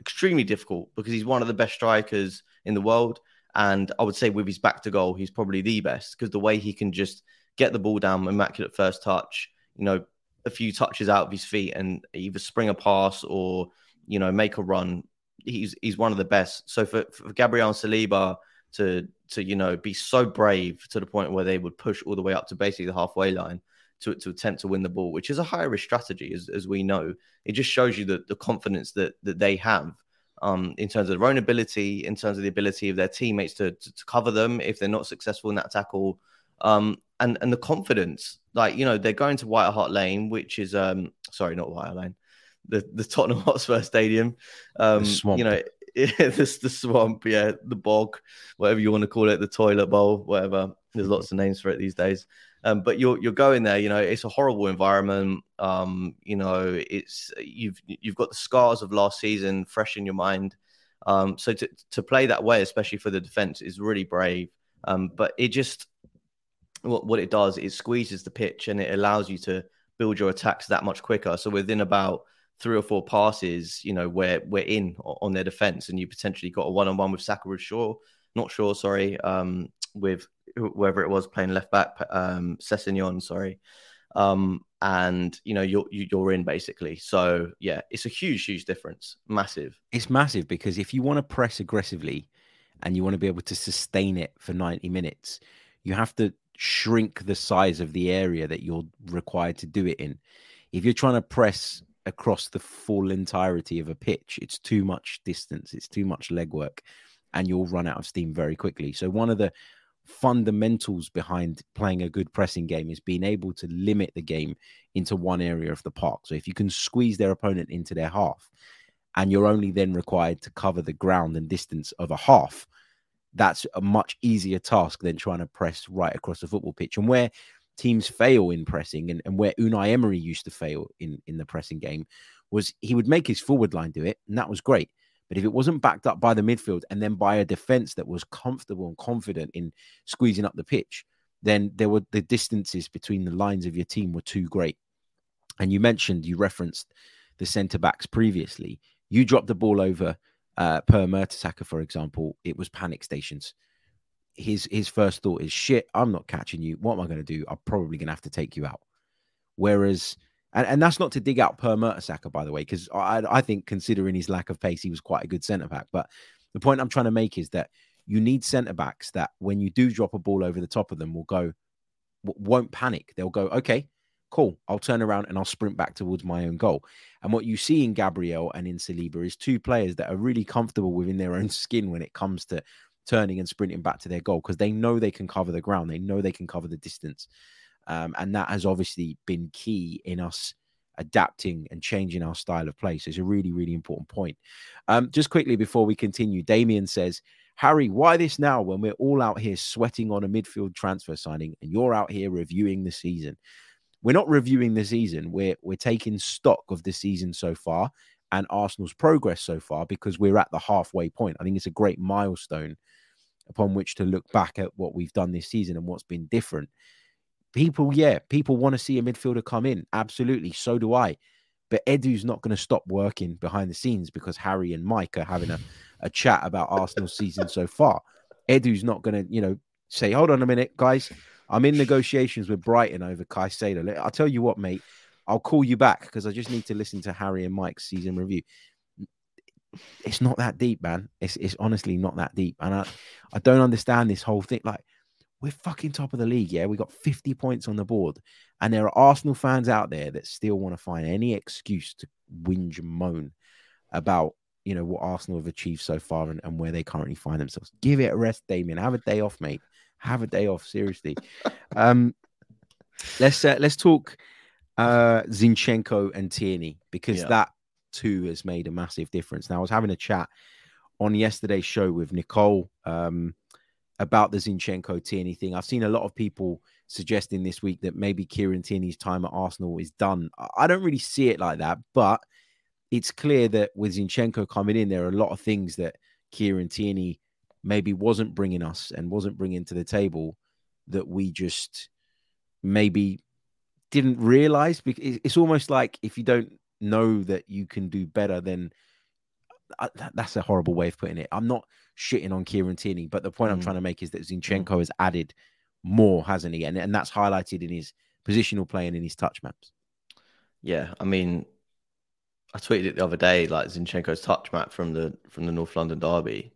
extremely difficult because he's one of the best strikers in the world. And I would say with his back to goal, he's probably the best because the way he can just get the ball down, immaculate first touch, you know, a few touches out of his feet and either spring a pass or, you know, make a run. He's he's one of the best. So for, for Gabriel Saliba to to, you know, be so brave to the point where they would push all the way up to basically the halfway line to, to attempt to win the ball, which is a high risk strategy, as, as we know. It just shows you the, the confidence that, that they have um, in terms of their own ability, in terms of the ability of their teammates to, to, to cover them if they're not successful in that tackle, um, and and the confidence. Like you know, they're going to White Hart Lane, which is um, sorry, not White Hart Lane, the the Tottenham (laughs) Hotspur Stadium. Um, you know, (laughs) this the swamp, yeah, the bog, whatever you want to call it, the toilet bowl, whatever. There's lots of names for it these days. Um, but you're you're going there, you know, it's a horrible environment. Um, you know, it's you've you've got the scars of last season fresh in your mind. Um, so to to play that way, especially for the defense, is really brave. Um, but it just what what it does, it squeezes the pitch and it allows you to build your attacks that much quicker. So within about three or four passes, you know, where we're in on their defense, and you potentially got a one on one with Saka with Shaw, not sure, sorry, um, with whoever it was playing left back, um, Sessegnon, sorry. Um, and you know you're you're in basically. So yeah, it's a huge, huge difference, massive. It's massive because if you want to press aggressively, and you want to be able to sustain it for 90 minutes, you have to shrink the size of the area that you're required to do it in. If you're trying to press across the full entirety of a pitch, it's too much distance, it's too much legwork, and you'll run out of steam very quickly. So one of the fundamentals behind playing a good pressing game is being able to limit the game into one area of the park. So if you can squeeze their opponent into their half and you're only then required to cover the ground and distance of a half, that's a much easier task than trying to press right across the football pitch. And where teams fail in pressing and, and where Unai Emery used to fail in, in the pressing game was he would make his forward line do it, and that was great. But if it wasn't backed up by the midfield and then by a defense that was comfortable and confident in squeezing up the pitch, then there were the distances between the lines of your team were too great. And you mentioned, you referenced the centre backs previously. You dropped the ball over uh, per Mertesacker, for example, it was panic stations. His his first thought is, "Shit, I'm not catching you. What am I going to do? I'm probably going to have to take you out." Whereas and, and that's not to dig out Per Mertesacker, by the way, because I, I think considering his lack of pace, he was quite a good centre back. But the point I'm trying to make is that you need centre backs that when you do drop a ball over the top of them, will go, won't panic. They'll go, okay, cool. I'll turn around and I'll sprint back towards my own goal. And what you see in Gabriel and in Saliba is two players that are really comfortable within their own skin when it comes to turning and sprinting back to their goal because they know they can cover the ground. They know they can cover the distance. Um, and that has obviously been key in us adapting and changing our style of play. So it's a really, really important point. Um, just quickly before we continue, Damien says, Harry, why this now when we're all out here sweating on a midfield transfer signing and you're out here reviewing the season? We're not reviewing the season. We're we're taking stock of the season so far and Arsenal's progress so far because we're at the halfway point. I think it's a great milestone upon which to look back at what we've done this season and what's been different people, yeah, people want to see a midfielder come in. Absolutely. So do I. But Edu's not going to stop working behind the scenes because Harry and Mike are having a, a chat about Arsenal's season so far. Edu's not going to, you know, say, hold on a minute, guys. I'm in negotiations with Brighton over Caicedo. I'll tell you what, mate. I'll call you back because I just need to listen to Harry and Mike's season review. It's not that deep, man. It's it's honestly not that deep. And I, I don't understand this whole thing. Like, we're fucking top of the league, yeah. We got 50 points on the board. And there are Arsenal fans out there that still want to find any excuse to whinge and moan about you know what Arsenal have achieved so far and, and where they currently find themselves. Give it a rest, Damien. Have a day off, mate. Have a day off, seriously. (laughs) Um, let's uh, let's talk uh, Zinchenko and Tierney because yeah. that too has made a massive difference. Now, I was having a chat on yesterday's show with Nicole um, about the Zinchenko Tierney thing. I've seen a lot of people suggesting this week that maybe Kieran Tierney's time at Arsenal is done. I don't really see it like that, but it's clear that with Zinchenko coming in, there are a lot of things that Kieran Tierney maybe wasn't bringing us and wasn't bringing to the table that we just maybe didn't realize. Because it's almost like if you don't know that you can do better, then uh, that's a horrible way of putting it. I'm not shitting on Kieran Tierney, but the point mm. I'm trying to make is that Zinchenko mm. has added more, hasn't he? And and that's highlighted in his positional play and in his touch maps. Yeah, I mean, I tweeted it the other day, like Zinchenko's touch map from the from the North London derby.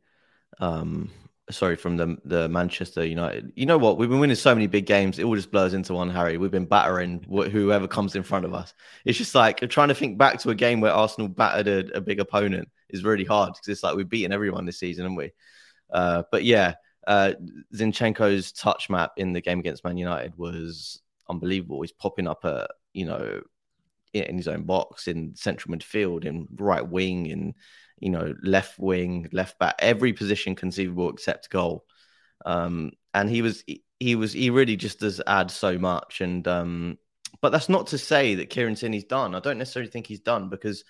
Um, sorry, from the the Manchester United. You know what? We've been winning so many big games; it all just blurs into one. Harry, we've been battering wh- whoever comes in front of us. It's just like trying to think back to a game where Arsenal battered a, a big opponent is really hard because it's like we've beaten everyone this season, haven't we? Uh, but yeah, uh, Zinchenko's touch map in the game against Man United was unbelievable. He's popping up a you know in his own box, in central midfield, in right wing, in you know left wing, left back, every position conceivable except goal. Um, and he was he was he really just does add so much. And um, but that's not to say that Kieran Tierney's done. I don't necessarily think he's done because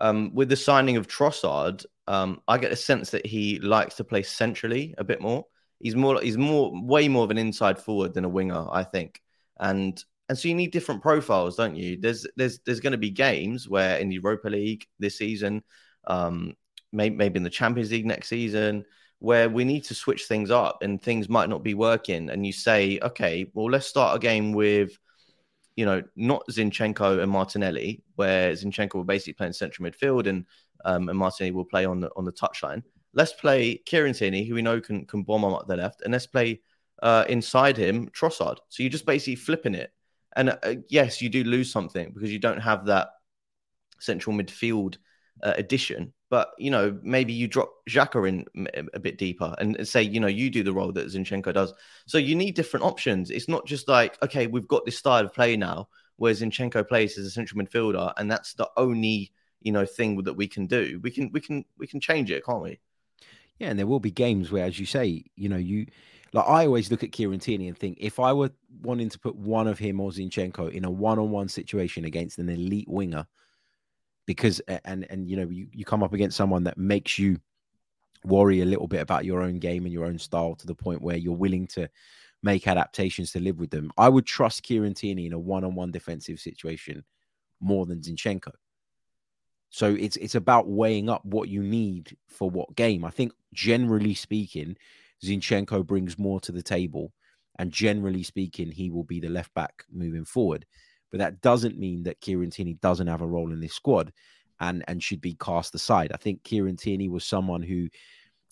um, with the signing of Trossard, um, I get a sense that he likes to play centrally a bit more. He's more he's more way more of an inside forward than a winger, I think. And and so you need different profiles, don't you? There's there's there's going to be games where in the Europa League this season, um, maybe maybe in the Champions League next season, where we need to switch things up and things might not be working. And you say, okay, well, let's start a game with, you know, not Zinchenko and Martinelli, where Zinchenko will basically play in central midfield and um, and Martinelli will play on the on the touchline. Let's play Kieran Tierney, who we know can can bomb on up the left, and let's play uh, inside him Trossard. So you're just basically flipping it and uh, yes, you do lose something because you don't have that central midfield uh, addition. But you know, maybe you drop Xhaka in a bit deeper and say, you know, you do the role that Zinchenko does. So you need different options. It's not just like, okay, we've got this style of play now, where Zinchenko plays as a central midfielder, and that's the only you know thing that we can do. We can we can we can change it, can't we? Yeah, and there will be games where, as you say, you know, you like I always look at Kieran Tierney and think if I were wanting to put one of him or Zinchenko in a one-on-one situation against an elite winger, because and and you know you, you come up against someone that makes you worry a little bit about your own game and your own style to the point where you're willing to make adaptations to live with them. I would trust Kieran Tierney in a one-on-one defensive situation more than Zinchenko. So it's it's about weighing up what you need for what game. I think generally speaking, Zinchenko brings more to the table. And generally speaking, he will be the left back moving forward. But that doesn't mean that Kieran Tierney doesn't have a role in this squad and, and should be cast aside. I think Kieran Tierney was someone who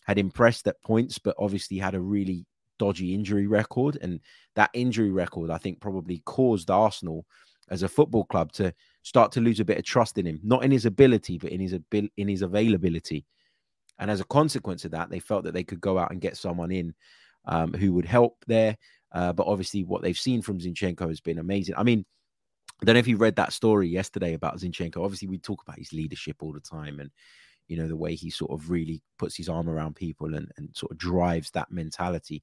had impressed at points, but obviously had a really dodgy injury record. And that injury record, I think, probably caused Arsenal as a football club to start to lose a bit of trust in him, not in his ability, but in his abil- in his availability. And as a consequence of that, they felt that they could go out and get someone in um, who would help there. Uh, but obviously, what they've seen from Zinchenko has been amazing. I mean, I don't know if you read that story yesterday about Zinchenko. Obviously, we talk about his leadership all the time and, you know, the way he sort of really puts his arm around people and, and sort of drives that mentality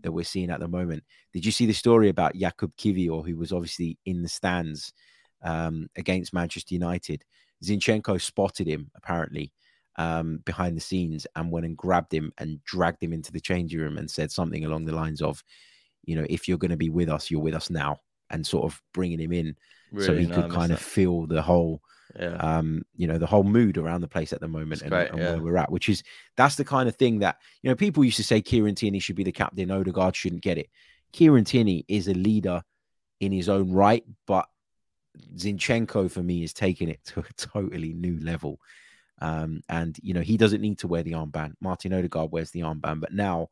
that we're seeing at the moment. Did you see the story about Jakub Kiwior, who was obviously in the stands um, against Manchester United? Zinchenko spotted him apparently um, behind the scenes and went and grabbed him and dragged him into the changing room and said something along the lines of, you know, if you're going to be with us, you're with us now, and sort of bringing him in really? so he could kind of that. feel the whole Yeah. Um, you know, the whole mood around the place at the moment and, great, and yeah. where we're at, which is that's the kind of thing that you know people used to say Kieran Tierney should be the captain, Odegaard shouldn't get it. Kieran Tierney is a leader in his own right, but Zinchenko for me is taking it (laughs) to a totally new level. Um, and you know, he doesn't need to wear the armband. Martin Odegaard wears the armband, but now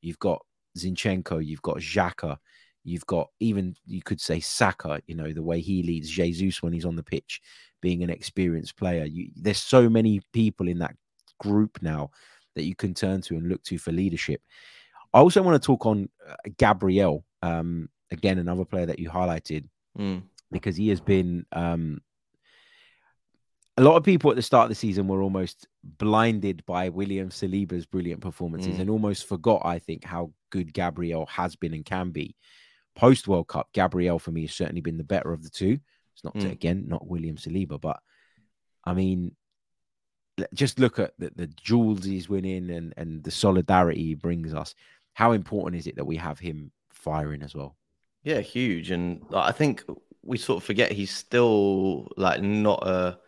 you've got Zinchenko, you've got Xhaka, you've got even you could say Saka, you know, the way he leads Jesus when he's on the pitch, being an experienced player. You, there's so many people in that group now that you can turn to and look to for leadership. I also want to talk on uh, Gabriel, um, again, another player that you highlighted Mm. because he has been um a lot of people at the start of the season were almost blinded by William Saliba's brilliant performances Mm. and almost forgot, I think, how good Gabriel has been and can be. Post World Cup, Gabriel for me has certainly been the better of the two. It's not to, Mm. again not William Saliba, but I mean, just look at the, the jewels he's winning and and the solidarity he brings us. How important is it that we have him firing as well? Yeah, huge. And I think we sort of forget he's still like not a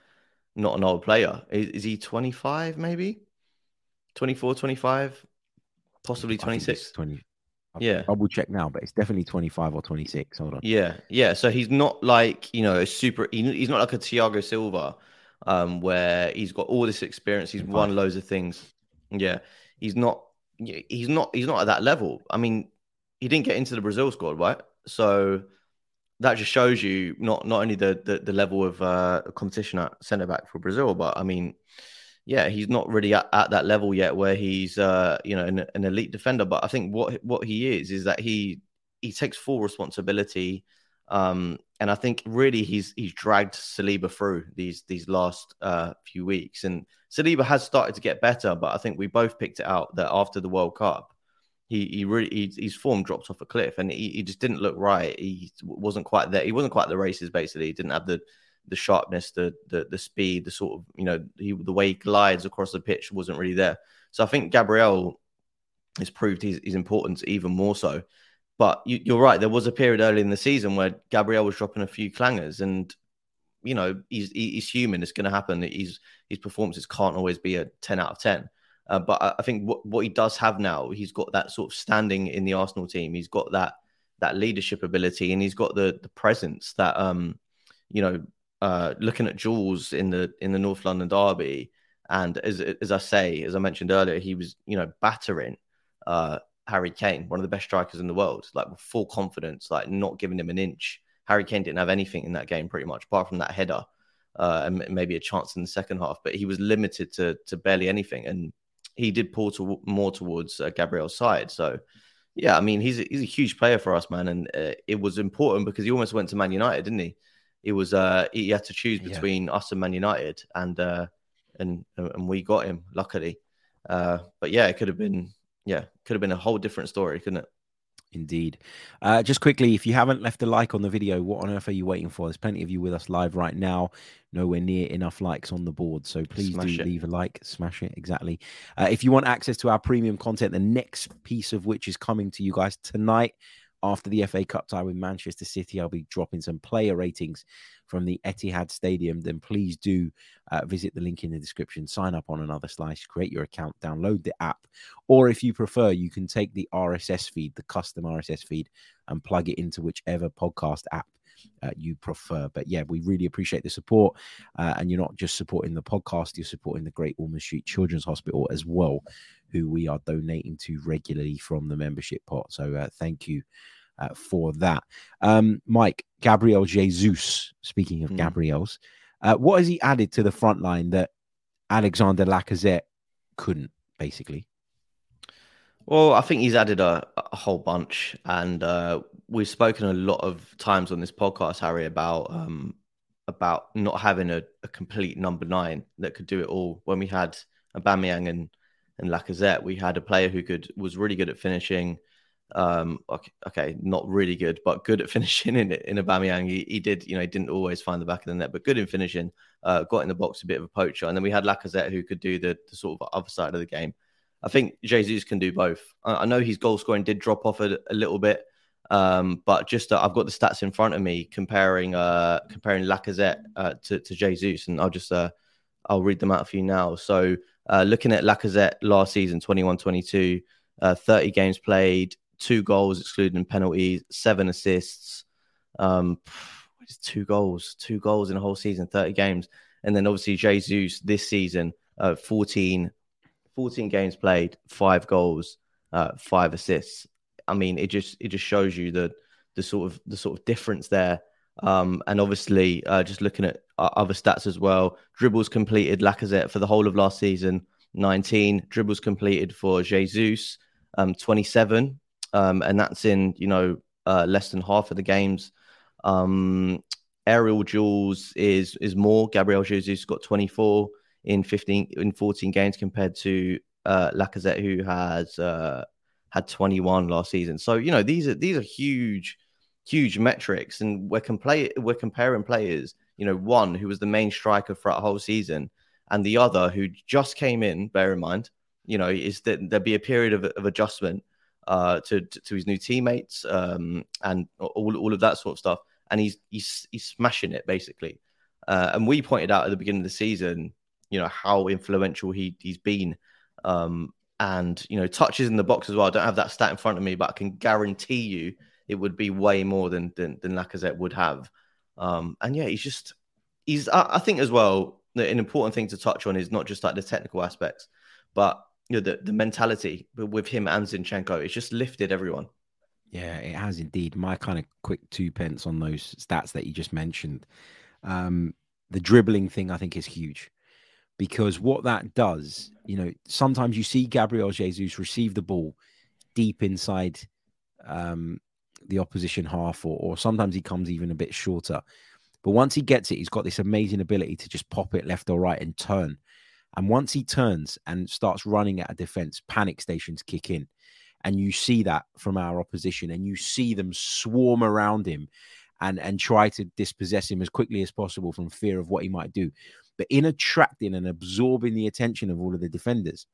not an old player. Is, is he 25 maybe? 24, 25, possibly I think it's 26? 20. I'll Yeah. double check now, but it's definitely 25 or 26. Hold on. Yeah, yeah. So he's not like you know a super. he- He's not like a Thiago Silva, um, where he's got all this experience. He's won loads of things. Yeah, he's not. He's not. He's not at that level. I mean, he didn't get into the Brazil squad, right? So that just shows you not not only the the, the level of uh, competition at centre back for Brazil, but I mean, yeah, he's not really at, at that level yet where he's uh, you know an, an elite defender. But I think what what he is is that he he takes full responsibility. Um, and I think really he's he's dragged Saliba through these these last uh, few weeks, and Saliba has started to get better. But I think we both picked it out that after the World Cup, he he really he, his form dropped off a cliff, and he, he just didn't look right. He wasn't quite there. He wasn't quite the races. Basically, he didn't have the the sharpness, the the the speed, the sort of you know he, the way he glides across the pitch wasn't really there. So I think Gabriel has proved his, his importance even more so. But you, you're right. There was a period early in the season where Gabriel was dropping a few clangers, and you know he's he's human. It's going to happen. He's his performances can't always be a ten out of ten. Uh, but I, I think what, what he does have now, he's got that sort of standing in the Arsenal team. He's got that that leadership ability, and he's got the the presence that um you know uh looking at Jules in the in the North London derby, and as as I say, as I mentioned earlier, he was you know battering uh Harry Kane, one of the best strikers in the world, like with full confidence, like not giving him an inch. Harry Kane didn't have anything in that game, pretty much, apart from that header uh, and maybe a chance in the second half. But he was limited to to barely anything, and he did pull to, more towards uh, Gabriel's side. So, yeah, I mean, he's a, he's a huge player for us, man, and uh, it was important because he almost went to Man United, didn't he? It was uh, he had to choose Yeah. between us and Man United, and uh, and and we got him, luckily. Uh, but yeah, it could have been yeah, could have been a whole different story, couldn't it? Indeed. Uh, just quickly, if you haven't left a like on the video, what on earth are you waiting for? There's plenty of you with us live right now. Nowhere near enough likes on the board. So please Smash do it. leave a like, smash it. Exactly. Uh, if you want access to our premium content, the next piece of which is coming to you guys tonight after the FA Cup tie with Manchester City, I'll be dropping some player ratings from the Etihad Stadium. Then please do uh, visit the link in the description, sign up on another slice, create your account, download the app, or if you prefer, you can take the RSS feed, the custom RSS feed, and plug it into whichever podcast app uh, you prefer. But yeah, we really appreciate the support. Uh, and you're not just supporting the podcast, you're supporting the Great Ormond Street Children's Hospital as well, who we are donating to regularly from the membership pot. So uh, thank you. Uh, for that, um, Mike Gabriel Jesus. Speaking of Hmm. Gabriel's, uh, what has he added to the front line that Alexander Lacazette couldn't? Basically, Well, I think he's added a, a whole bunch, and uh, we've spoken a lot of times on this podcast, Harry, about um, about not having a, a complete number nine that could do it all. When we had Aubameyang and and Lacazette, we had a player who could was really good at finishing. Um, okay, okay, not really good, but good at (laughs) finishing in in Aubameyang. He, he did, you know, he didn't always find the back of the net, but good in finishing. Uh, got in the box a bit of a poacher, and then we had Lacazette who could do the, the sort of other side of the game. I think Jesus can do both. I, I know his goal scoring did drop off a, a little bit, Um, but just uh, I've got the stats in front of me comparing uh, comparing Lacazette uh, to to Jesus, and I'll just uh, I'll read them out for you now. So uh, looking at Lacazette last season, 21-22, uh, 30 games played, two goals excluding penalties, seven assists. Um, two goals, two goals in a whole season, 30 games. And then obviously Jesus this season, uh, 14, 14 games played, five goals, uh, five assists. I mean, it just it just shows you the the sort of the sort of difference there. Um, and obviously, uh, just looking at other stats as well, dribbles completed Lacazette for the whole of last season, 19 dribbles completed for Jesus, um, 27, um, and that's in you know uh, less than half of the games. Um, aerial duels is is more. Gabriel Jesus got 24 in 15 in 14 games compared to uh, Lacazette, who has uh, had 21 last season. So you know these are these are huge, huge metrics, and we're compla- we're comparing players. You know, one who was the main striker throughout the whole season, and the other who just came in. Bear in mind, you know, is that there'd be a period of, of adjustment uh, to, to, to his new teammates um, and all all of that sort of stuff, and he's he's he's smashing it basically. Uh, and we pointed out at the beginning of the season, you know, how influential he he's been um, and you know touches in the box as well. I don't have that stat in front of me, but I can guarantee you it would be way more than than, than Lacazette would have. Um, and yeah, he's just he's. I, I, think as well an important thing to touch on is not just like the technical aspects, but you know the the mentality with him and Zinchenko. It's just lifted everyone. Yeah, it has indeed. My kind of quick two pence on those stats that you just mentioned. Um, the dribbling thing I think is huge because what that does, you know, sometimes you see Gabriel Jesus receive the ball deep inside um, the opposition half, or, or sometimes he comes even a bit shorter. But once he gets it, he's got this amazing ability to just pop it left or right and turn. And once he turns and starts running at a defense, panic stations kick in. And you see that from our opposition, and you see them swarm around him and, and try to dispossess him as quickly as possible from fear of what he might do. But in attracting and absorbing the attention of all of the defenders,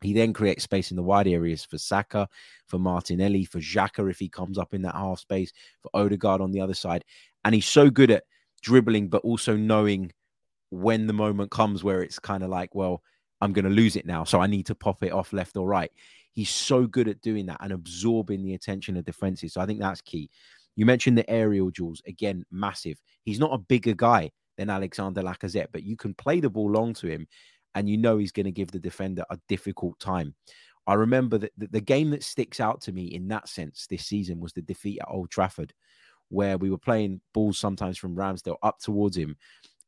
he then creates space in the wide areas for Saka, for Martinelli, for Xhaka if he comes up in that half space, for Odegaard on the other side. And he's so good at dribbling, but also knowing when the moment comes where it's kind of like, well, I'm going to lose it now. So I need to pop it off left or right. He's so good at doing that and absorbing the attention of defenses. So I think that's key. You mentioned the aerial duels again, massive. He's not a bigger guy than Alexander Lacazette, but you can play the ball long to him and you know he's going to give the defender a difficult time. I remember that the, game that sticks out to me in that sense this season was the defeat at Old Trafford, where we were playing balls sometimes from Ramsdale up towards him,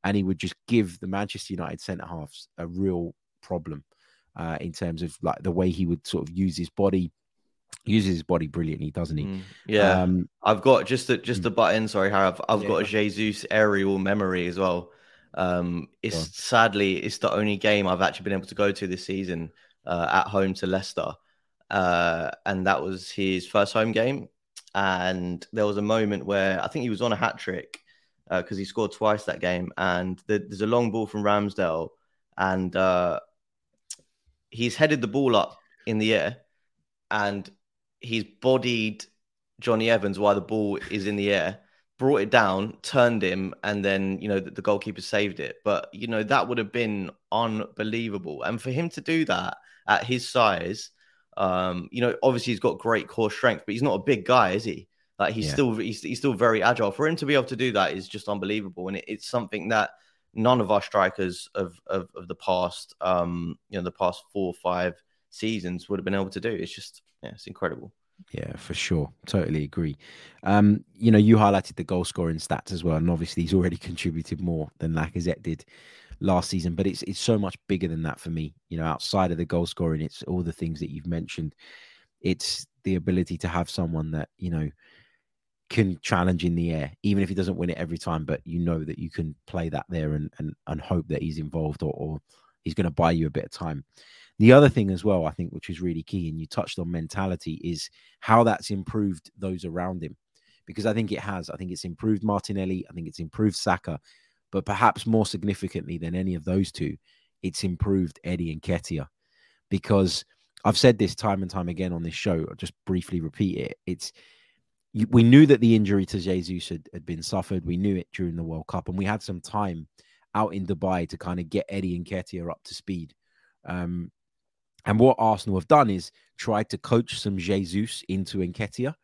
and he would just give the Manchester United centre halves a real problem uh, in terms of like the way he would sort of use his body uses his body brilliantly, doesn't he? Mm, yeah. Um, I've got just the just the mm. button. Sorry, Harry. I've, I've yeah. got a Jesus aerial memory as well. Um, it's yeah. sadly it's the only game I've actually been able to go to this season uh, at home to Leicester, uh, and that was his first home game. And there was a moment where I think he was on a hat trick because uh, he scored twice that game, and the, there's a long ball from Ramsdale, and uh, he's headed the ball up in the air, and he's bodied Johnny Evans while the ball is in the air, brought it down, turned him, and then you know the, the goalkeeper saved it. But you know that would have been unbelievable, and for him to do that at his size, um, you know, obviously he's got great core strength, but he's not a big guy, is he? Like he's yeah. still he's, he's still very agile. For him to be able to do that is just unbelievable, and it, it's something that none of our strikers of of, of the past, um, you know, the past four or five seasons would have been able to do. It's just yeah, it's incredible. Yeah, for sure. Totally agree. Um, you know, you highlighted the goal scoring stats as well, and obviously he's already (laughs) contributed more than Lacazette did last season. But it's it's so much bigger than that for me. You know, outside of the goal scoring, it's all the things that you've mentioned. It's the ability to have someone that you know can challenge in the air, even if he doesn't win it every time. But you know that you can play that there and and, and hope that he's involved or, or he's going to buy you a bit of time. The other thing as well, I think, which is really key, and you touched on mentality, is how that's improved those around him. Because I think it has. I think it's improved Martinelli. I think it's improved Saka. But perhaps more significantly than any of those two, it's improved Eddie Nketiah. Because I've said this time and time again on this show, I'll just briefly repeat it. It's we knew that the injury to Jesus had, had been suffered. We knew it during the World Cup, and we had some time out in Dubai to kind of get Eddie Nketiah up to speed. Um, and what Arsenal have done is tried to coach some Jesus into Nketiah,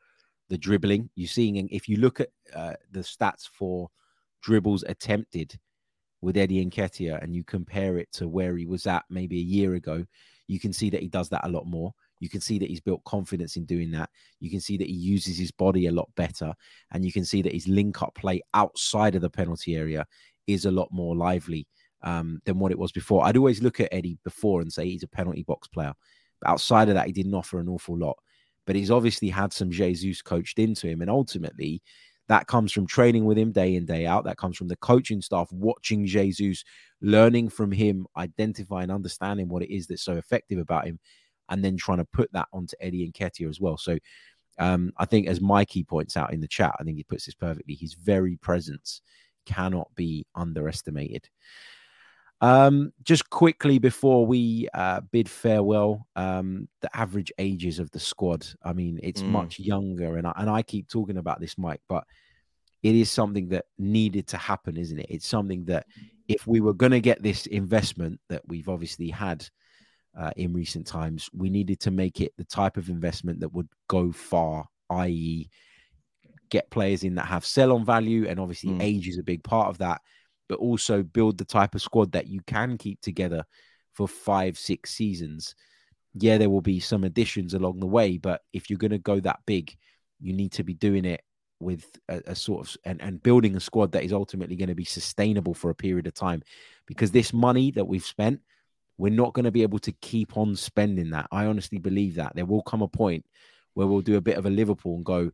the dribbling. You're seeing, if you look at uh, the stats for dribbles attempted with Eddie Nketiah and you compare it to where he was at maybe a year ago, you can see that he does that a lot more. You can see that he's built confidence in doing that. You can see that he uses his body a lot better. And you can see that his link up play outside of the penalty area is a lot more lively um, than what it was before. I'd always look at Eddie before and say he's a penalty box player. But outside of that, he didn't offer an awful lot. But he's obviously had some Jesus coached into him. And ultimately, that comes from training with him day in, day out. That comes from the coaching staff watching Jesus, learning from him, identifying, understanding what it is that's so effective about him, and then trying to put that onto Eddie Nketiah as well. So um, I think, as Mikey points out in the chat, I think he puts this perfectly. His very presence cannot be underestimated. Um, just quickly before we uh, bid farewell, um, the average ages of the squad. I mean, it's mm. much younger, and I, and I keep talking about this, Mike, but it is something that needed to happen, isn't it? It's something that if we were going to get this investment that we've obviously had uh, in recent times, we needed to make it the type of investment that would go far, i.e., get players in that have sell on value, and obviously mm. age is a big part of that but also build the type of squad that you can keep together for five, six seasons. Yeah, there will be some additions along the way, but if you're going to go that big, you need to be doing it with a, a, sort of and, and building a squad that is ultimately going to be sustainable for a period of time. Because this money that we've spent we're not going to be able to keep on spending that. I honestly believe that. There will come a point where we'll do a bit of a liverpool and go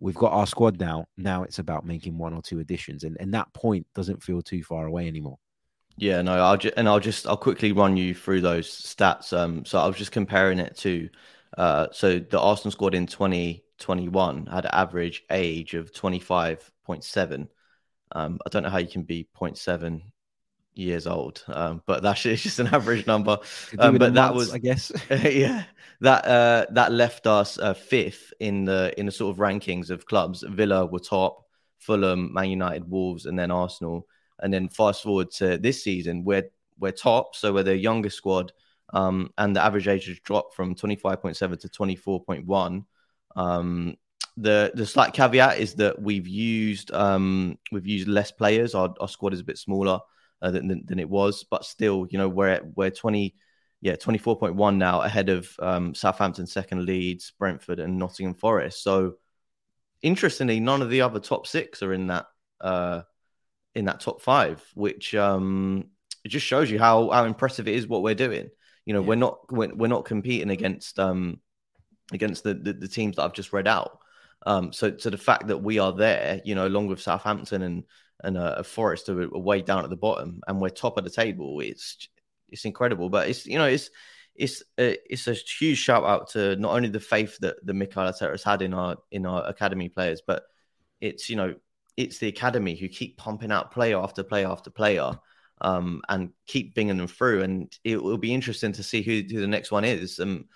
we've got our squad now. Now it's about making one or two additions, and and that point doesn't feel too far away anymore. Yeah, no, I'll just and I'll just I'll quickly run you through those stats. Um, so I was just comparing it to, uh, so the Arsenal squad in 2021 had an average age of 25.7. Um, I don't know how you can be 0.7 years old, um, but that's just an (laughs) average number. Um, but that months, was, I guess, (laughs) yeah, that uh, that left us uh, fifth in the in the sort of rankings of clubs. Villa were top, Fulham, Man United, Wolves, and then Arsenal. And then fast forward to this season, we're we're top, so we're the youngest squad, um, and the average age has dropped from twenty five point seven to twenty four point one. Um, the the slight caveat is that we've used um, we've used less players. Our, our squad is a bit smaller uh, than, than, it was, but still, you know, we're at, we're twenty yeah, 24.1 now ahead of um, Southampton, second Leeds, Brentford, and Nottingham Forest. So, interestingly, none of the other top six are in that uh, in that top five, which um, it just shows you how how impressive it is what we're doing. You know, yeah. we're not we're, we're, not competing against um, against the, the, the teams that I've just read out. Um, so, so the fact that we are there, you know, along with Southampton and and uh, a Forest are way down at the bottom, and we're top of the table. It's it's incredible. But it's you know it's it's a, it's a huge shout out to not only the faith that the Mikel Arteta has had in our in our academy players, but it's you know it's the academy who keep pumping out player after player after player. Um, and keep bringing them through, and it will be interesting to see who, who the next one is. Um,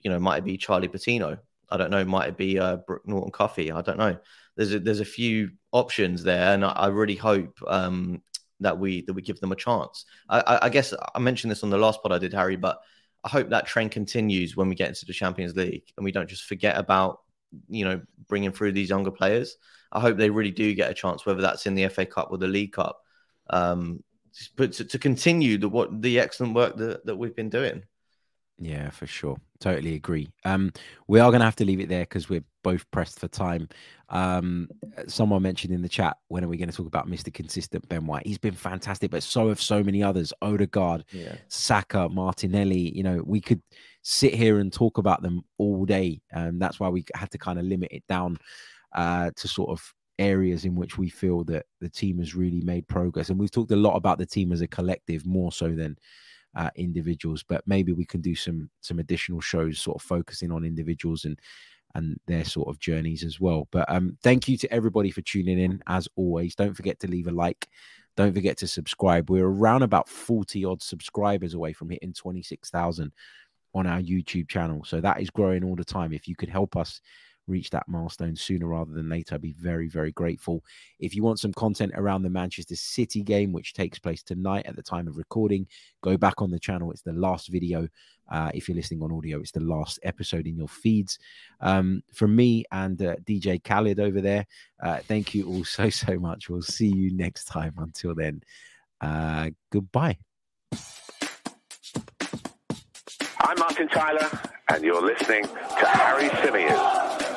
you know, might it be Charlie Patino? I don't know. Might it be uh, Brooke Norton Cuffy? I don't know. There's a, there's a few options there, and I, I really hope um, that we that we give them a chance. I, I, guess I mentioned this on the last pod I did, Harry, but I hope that trend continues when we get into the Champions League and we don't just forget about you know bringing through these younger players. I hope they really do get a chance, whether that's in the FA Cup or the League Cup, um, but to, to continue the what the excellent work that, that we've been doing. Yeah, for sure. Totally agree. Um, we are going to have to leave it there because we're both pressed for time. Um, someone mentioned in the chat, when are we going to talk about Mr. Consistent Ben White? He's been fantastic, but so have so many others. Odegaard, yeah. Saka, Martinelli. You know, we could sit here and talk about them all day. And that's why we had to kind of limit it down uh, to sort of areas in which we feel that the team has really made progress. And we've talked a lot about the team as a collective more so than uh, individuals. But maybe we can do some some additional shows, sort of focusing on individuals and and their sort of journeys as well. But um, thank you to everybody for tuning in. As always, don't forget to leave a like. Don't forget to subscribe. We're around about 40 odd subscribers away from hitting 26,000 on our YouTube channel. So that is growing all the time. If you could help us reach that milestone sooner rather than later. I'd be very, very grateful. If you want some content around the Manchester City game, which takes place tonight at the time of recording, go back on the channel. It's the last video. Uh, if you're listening on audio, it's the last episode in your feeds. Um, from me and uh, DJ Khaled over there, uh, thank you all so, so much. We'll see you next time. Until then, uh, goodbye. I'm Martin Tyler, and you're listening to Harry Symeou.